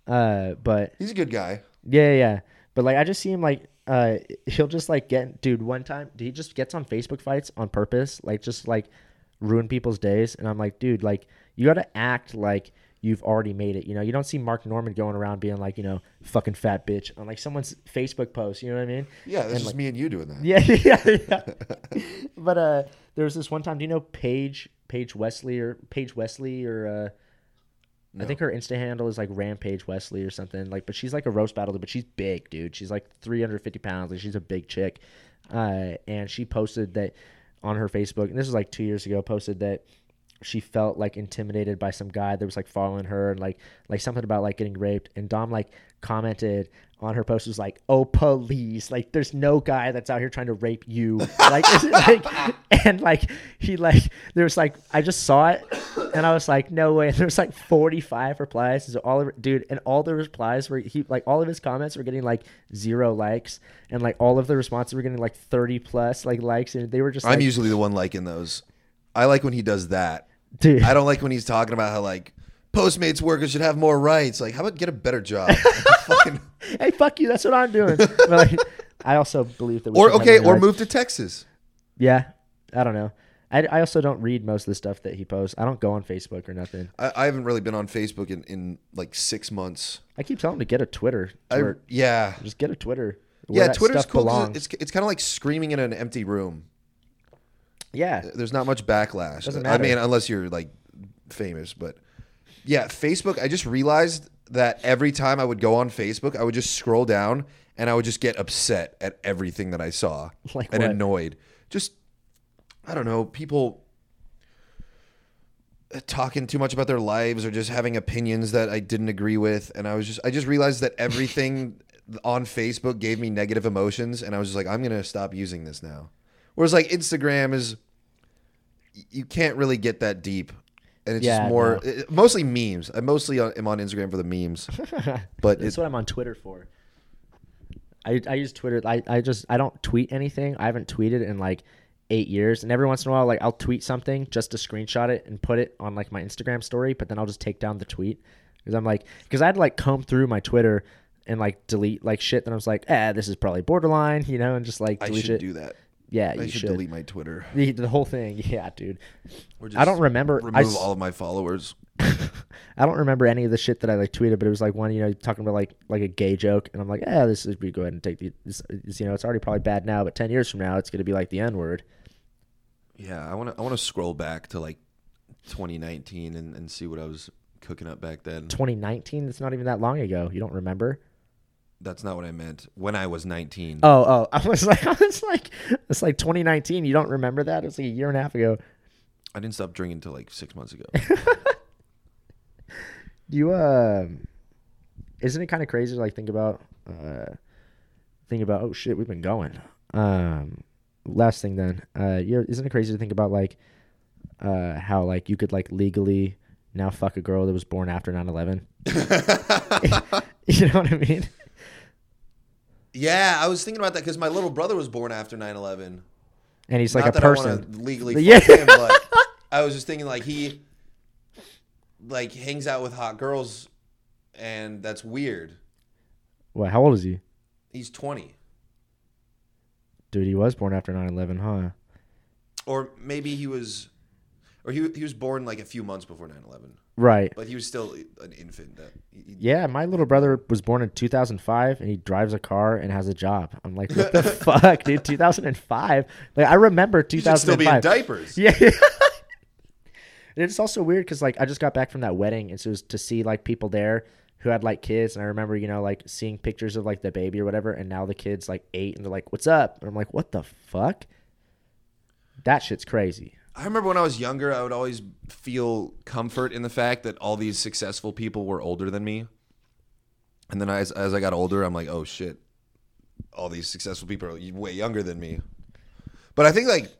Uh, but He's a good guy. Yeah, yeah, yeah. But like, I just see him like, uh, he'll just like get, dude. One time, he just gets on Facebook fights on purpose, like just like ruin people's days. And I'm like, dude, like you got to act like you've already made it. You know, you don't see Mark Normand going around being like, you know, fucking fat bitch on like someone's Facebook post. You know what I mean? Yeah, that's And, just like- me and you doing that. Yeah, [laughs] yeah, yeah. [laughs] but uh, there was this one time. Do you know Paige Paige Wesley or Paige Wesley or uh, I think her Insta handle is like Rampage Wesley or something. Like, but she's like a roast battle, but she's big, dude. She's like 350 pounds. Like, she's a big chick. Uh, and she posted that on her Facebook, and this was like two years ago. Posted that she felt like intimidated by some guy that was like following her and like like something about like getting raped. And Dom like commented on her post was like, "Oh police! Like, there's no guy that's out here trying to rape you." [laughs] Like, [laughs] like and like he like there was like I just saw it and I was like, "No way!" And [laughs] there was like 45 replies. So all of dude, and all the replies were he like all of his comments were getting like zero likes, and like all of the responses were getting like 30 plus like likes, and they were just I'm like, usually the one liking those. I like when he does that. Dude. I don't like when he's talking about how like Postmates workers should have more rights. Like, how about get a better job? [laughs] Fucking- hey, fuck you. That's what I'm doing. [laughs] But, like, I also believe that. We or should have okay, more or rights. move to Texas. Yeah, I don't know. I, I also don't read most of the stuff that he posts. I don't go on Facebook or nothing. I, I haven't really been on Facebook in, in like six months. I keep telling him to get a Twitter. I Or yeah just get a Twitter. where yeah. that Twitter's stuff cool. 'cause belongs. It's it's kind of like screaming in an empty room. Yeah, There's not much backlash. Doesn't matter. I mean, unless you're like famous, but yeah, Facebook. I just realized that every time I would go on Facebook, I would just scroll down and I would just get upset at everything that I saw [laughs] Like and what? annoyed. Just I don't know, people uh, talking too much about their lives or just having opinions that I didn't agree with and I was just I just realized that everything [laughs] on Facebook gave me negative emotions and I was just like I'm going to stop using this now. Whereas like Instagram is you can't really get that deep and it's Yeah, just more no. it- mostly memes. I mostly uh, am on Instagram for the memes. [laughs] But that's it's what I'm on Twitter for. I, I use Twitter. I, I just I don't tweet anything. I haven't tweeted in like eight years, and every once in a while, like I'll tweet something just to screenshot it and put it on like my Instagram story, but then I'll just take down the tweet because I'm like, because I'd like comb through my Twitter and like delete like shit. Then I was like, eh, this is probably borderline, you know, and just like I delete should it. do that. Yeah, I you should, should. delete my Twitter. [laughs] The, the whole thing, [laughs] yeah, dude. Or I don't remember. remove s- all of my followers. [laughs] I don't remember any of the shit that I like tweeted, but it was like one, you know, talking about like like a gay joke, and I'm like, yeah, this is we go ahead and take the, this, this, you know, it's already probably bad now, but ten years from now, it's gonna be like the N word. Yeah, I want to. I want to scroll back to like 2019 and, and see what I was cooking up back then. 2019, it's not even that long ago. You don't remember? That's not what I meant. When I was 19. Oh, oh, I was [laughs] like, I was like, it's like 2019. You don't remember that? It was like a year and a half ago. I didn't stop drinking until like six months ago. [laughs] You um, isn't it kind of crazy to like think about uh, think about oh shit, we've been going. Um, last thing then, uh, you're, isn't it crazy to think about like uh how like you could like legally now fuck a girl that was born after 9/11? [laughs] you know what I mean? Yeah, I was thinking about that because my little brother was born after 9/11. And he's Not like a that I person. want to legally [laughs] Yeah. him, but I was just thinking like he like hangs out with hot girls, and that's weird. What? How old is he? He's 20, Dude, he was born after 9/11, huh? or maybe he was, or he he was born like a few months before 9/11, Right. but he was still an infant. That he- Yeah, my little brother was born in 2005 and he drives a car and has a job. I'm like, what the [laughs] fuck, dude? 2005? Like, I remember he should still be in diapers. [laughs] yeah. And it's also weird because, like, I just got back from that wedding and so it was to see, like, people there who had, like, kids. And I remember, you know, like, seeing pictures of, like, the baby or whatever. And now the kid's, like, eight and they're like, what's up? And I'm like, what the fuck? That shit's crazy. I remember when I was younger, I would always feel comfort in the fact that all these successful people were older than me. And then as, as I got older, I'm like, oh shit, all these successful people are way younger than me. But I think like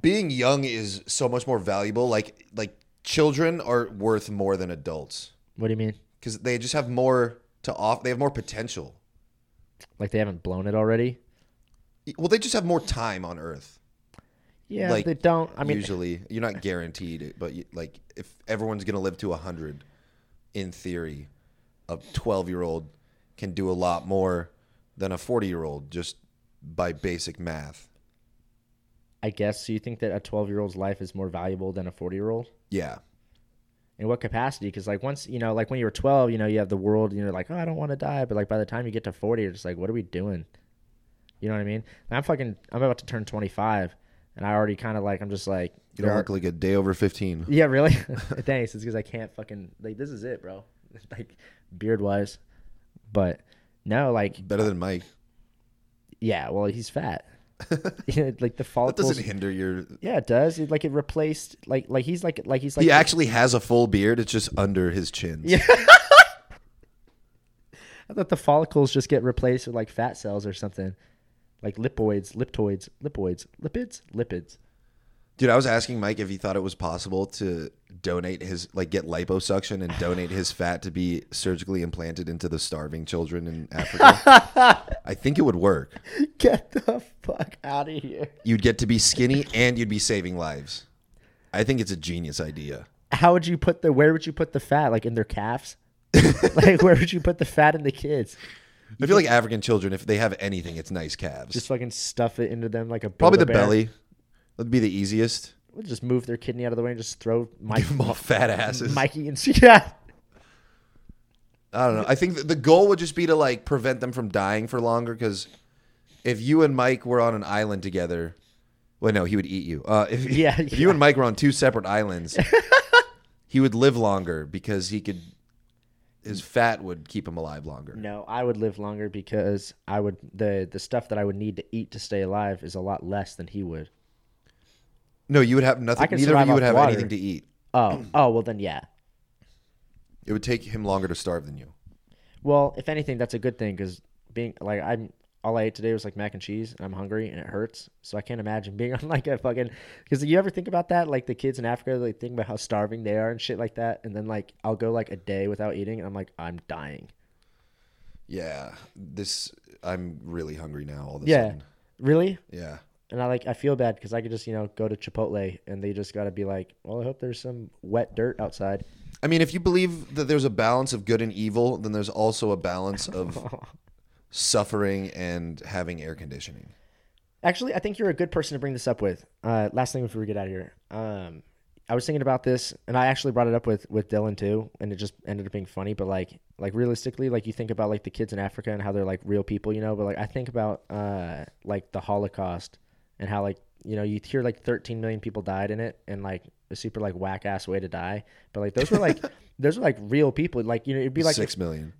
being young is so much more valuable. Like like children are worth more than adults What do you mean? because they just have more to off. They have more potential. Like, they haven't blown it already? Well, they just have more time on Earth. Yeah, Like, they don't. I mean, usually you're not guaranteed it, but you, like if everyone's gonna live to 100 in theory a 12 year old can do a lot more than a 40 year old just by basic math I guess. So you think that a 12 year old's life is more valuable than a 40 year old? yeah In what capacity? Because like once you know, like when you were 12, you know, you have the world, and you're like, oh, I don't want to die. But like by the time you get to 40, you're just like, what are we doing? You know what I mean? I'm fucking. I'm about to turn 25, and I already kind of like. I'm just like. you don't look like a day over 15 yeah, really. [laughs] [laughs] Thanks. It's because I can't fucking like. This is it, bro. [laughs] like beard wise, but no, like better than mike yeah. Well, he's fat. Like the that follicles. doesn't hinder your yeah, it does. It, like it replaced. Like like he's like like he's like he actually has a full beard it's just under his chin Yeah. I thought the follicles just get replaced with like fat cells or something. Like lipoids, liptoids, lipoids, lipids, lipids. dude i was asking mike if he thought it was possible to donate his like get liposuction and donate his [laughs] fat to be surgically implanted into the starving children in africa [laughs] i think it would work Get the fuck out of here. you'd get to be skinny and you'd be saving lives. I think it's a genius idea. How would you put the where would you put the fat? Like in their calves? [laughs] like where would you put the fat in the kids? I feel like African children, if they have anything, it's nice calves. Just fucking stuff it into them like a Probably the Build-A-Bear? belly. That'd be the easiest. We'll just move their kidney out of the way and just throw Mike, Give them all fat asses. Mikey and [laughs] yeah. I don't know. I think that the goal would just be to like prevent them from dying for longer. Because if you and Mike were on an island together, well, no, he would eat you. Uh, if, Yeah, if yeah. you and Mike were on two separate islands, [laughs] he would live longer because he could. His mm. fat would keep him alive longer. No, I would live longer because I would the the stuff that I would need to eat to stay alive is a lot less than he would. No, you would have nothing. Neither of you would have water. anything to eat. Oh, oh well then yeah. It would take him longer to starve than you. Well, if anything, that's a good thing because being like I'm all I ate today was like mac and cheese, and I'm hungry and it hurts. So I can't imagine being [laughs] on like a fucking. Because you ever think about that? Like the kids in Africa, they think about how starving they are and shit like that, and then like I'll go like a day without eating, and I'm like I'm dying. Yeah, this. I'm really hungry now. All of a Yeah. sudden. Really? Yeah. and I like I feel bad because I could just you know go to Chipotle and they just got to be like, well, I hope there's some wet dirt outside. I mean, if you believe that there's a balance of good and evil, then there's also a balance of [laughs] suffering and having air conditioning. Actually, I think you're a good person to bring this up with. Uh, last thing before we get out of here, um, I was thinking about this, and I actually brought it up with with Dylan too, and it just ended up being funny. But like, like realistically, like you think about like the kids in Africa and how they're like real people, you know. But like, I think about uh, like the Holocaust and how like you know you hear like 13 million people died in it, and like a super like whack ass way to die. But like those were like [laughs] those were like real people. Like you know, it'd be like Six million.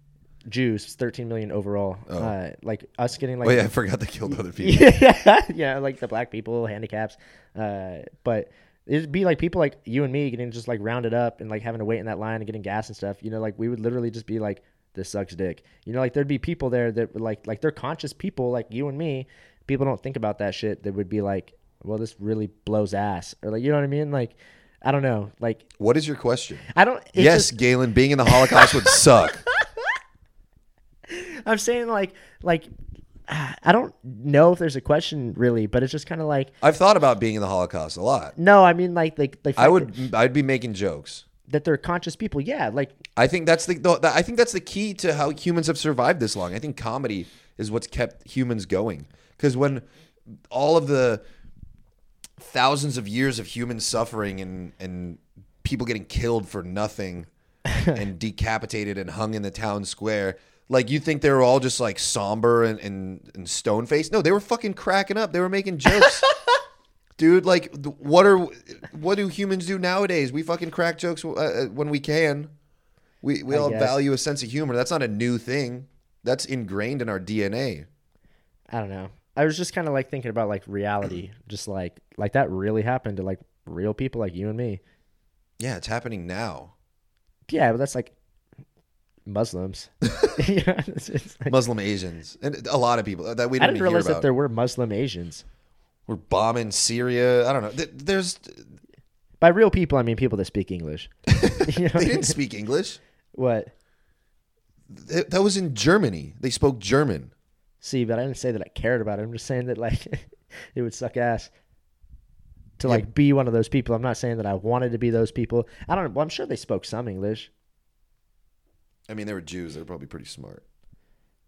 Jews, 13 million overall. Uh, like us getting like Oh yeah, I forgot they killed other people. [laughs] yeah, yeah, like the black people, handicaps. Uh, but it'd be like people like you and me getting just like rounded up and like having to wait in that line and getting gas and stuff. You know, like we would literally just be like, "This sucks, dick." You know, like there'd be people there that would like like they're conscious people like you and me. People don't think about that shit. That would be like, "Well, this really blows ass," or like you know what I mean? Like, I don't know. Like What is your question? I don't. Yes, just- Galen, being in the Holocaust would suck. [laughs] I'm saying like like. I don't know if there's a question really, but it's just kind of like I've thought about being in the Holocaust a lot. no. I mean like like the I fact that- would. I'd be making jokes. that they're conscious people. Yeah, like I think that's the, the. I think that's the key to how humans have survived this long. I think comedy is what's kept humans going. Because when all of the thousands of years of human suffering and and people getting killed for nothing [laughs] and decapitated and hung in the town square. Like you think they were all just like somber and, and, and stone faced? No, they were fucking cracking up. They were making jokes. [laughs] Dude, like, what are what do humans do nowadays? We fucking crack jokes uh, uh, when we can. We we I all guess. value a sense of humor. That's not a new thing. That's ingrained in our DNA. I don't know. I was just kind of like thinking about like reality, [clears throat] just like like that really happened to like real people like you and me. Yeah, it's happening now. Yeah, but that's like Muslims. [laughs] [laughs] yeah, it's, it's like, Muslim Asians and a lot of people that we didn't, didn't hear realize that there were Muslim Asians. We're bombing Syria. I don't know. There's By real people, I mean people that speak English. [laughs] you know? they didn't speak English. what? Th- That was in Germany. They spoke German. See, but I didn't say that I cared about it. I'm just saying that like it would suck ass to Yeah. like be one of those people. I'm not saying that I wanted to be those people. I don't. Well, I'm sure they spoke some English. I mean, they were Jews. They were probably pretty smart.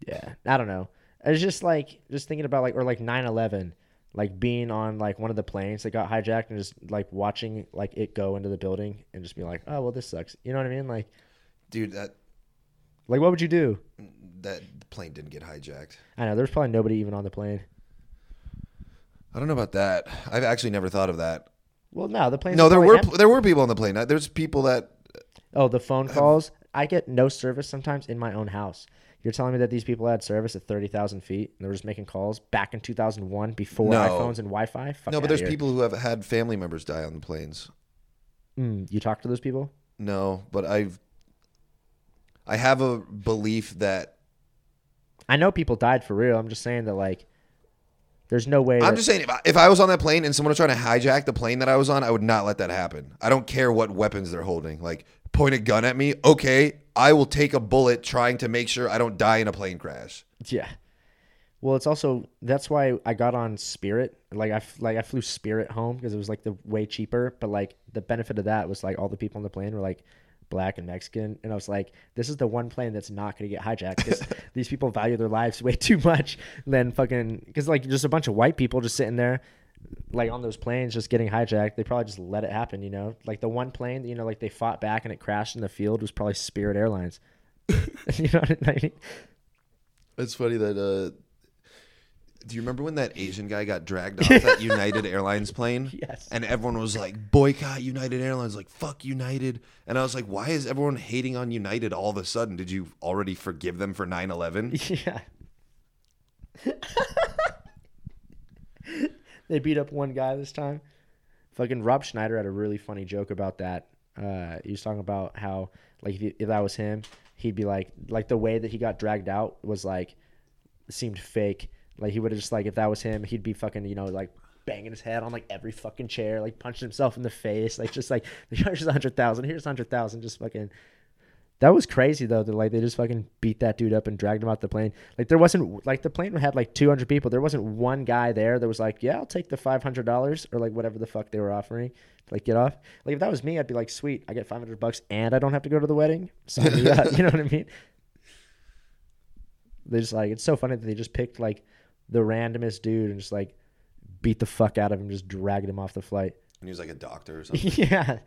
Yeah, I don't know. It's just like just thinking about like or like 9/11, like being on like one of the planes that got hijacked and just like watching like it go into the building and just be like, oh well, this sucks. You know what I mean? Like, Dude, that like what would you do? that plane didn't get hijacked. I know there's probably nobody even on the plane. I don't know about that. I've actually never thought of that. Well, no, the plane. No, there were there were people on the plane. Uh, there's people that uh, Oh, the phone calls. I get no service sometimes in my own house. You're telling me that these people had service at 30,000 feet and they were just making calls back in 2001 before No. iPhones and Wi Fi? no, but there's people who have had family members die on the planes. Mm, you talk to those people? No, but I've I have a belief that I know people died for real. I'm just saying that, like, there's no way. I'm that- just saying if I, if I was on that plane and someone was trying to hijack the plane that I was on, I would not let that happen. I don't care what weapons they're holding. Like point a gun at me, okay, I will take a bullet trying to make sure I don't die in a plane crash. Yeah. Well, it's also that's why I got on Spirit. Like I like I flew Spirit home because it was like the way cheaper. But like the benefit of that was like all the people on the plane were like black and Mexican, and I was like, this is the one plane that's not going to get hijacked because [laughs] these people value their lives way too much than fucking because like just a bunch of white people just sitting there. Like on those planes, just getting hijacked, they probably just let it happen. You know, like the one plane, you know, like they fought back and it crashed in the field was probably Spirit Airlines. [laughs] [laughs] you know what I mean? It's funny that uh do you remember when that Asian guy got dragged off [laughs] that United Airlines plane? Yes. And everyone was like, boycott United Airlines, like, fuck United. And I was like, why is everyone hating on United all of a sudden? Did you already forgive them for 9 11? Yeah. They beat up one guy this time. Fucking Rob Schneider had a really funny joke about that. Uh, he was talking about how, like, if, if that was him, he'd be like, like the way that he got dragged out was like, seemed fake. Like he would have just like, if that was him, he'd be fucking, you know, like banging his head on like every fucking chair, like punching himself in the face, like just like [laughs] here's a hundred thousand, here's a hundred thousand, just fucking That was crazy though. That like they just fucking beat that dude up and dragged him out the plane. Like there wasn't like the plane had like 200 people. There wasn't one guy there that was like, yeah, I'll take the 500 dollars or like whatever the fuck they were offering. To, Like get off. Like if that was me, I'd be like, sweet, I get 500 bucks and I don't have to go to the wedding. So up. [laughs] You know what I mean? They just like it's so funny that they just picked like the randomest dude and just like beat the fuck out of him, just dragged him off the flight. And he was like a doctor or [laughs] something. yeah.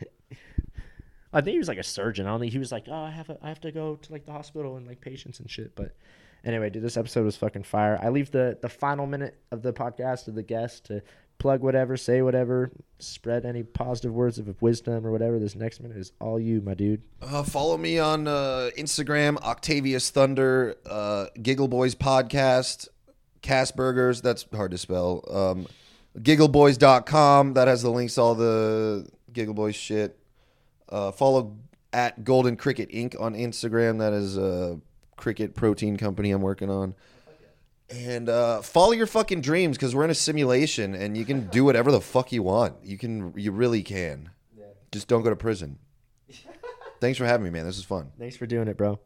I think he was like a surgeon. I don't think he was like, oh, I have a, I have to go to like the hospital and like patients and shit. But anyway, dude, this episode was fucking fire. I leave the the final minute of the podcast to the guest to plug whatever, say whatever, spread any positive words of wisdom or whatever. This next minute is all you, my dude. Uh, follow me on uh, Instagram, Octavius Thunder, uh, Giggle Boys Podcast, Cast Burgers. That's hard to spell. Um, Giggleboys.com. That has the links all the Giggle Boys shit. Uh, follow at Golden Cricket Inc. on Instagram. That is a cricket protein company I'm working on. And uh, follow your fucking dreams because we're in a simulation and you can do whatever the fuck you want. You can, you really can. Just don't go to prison. Thanks for having me, man. This is fun. Thanks for doing it, bro.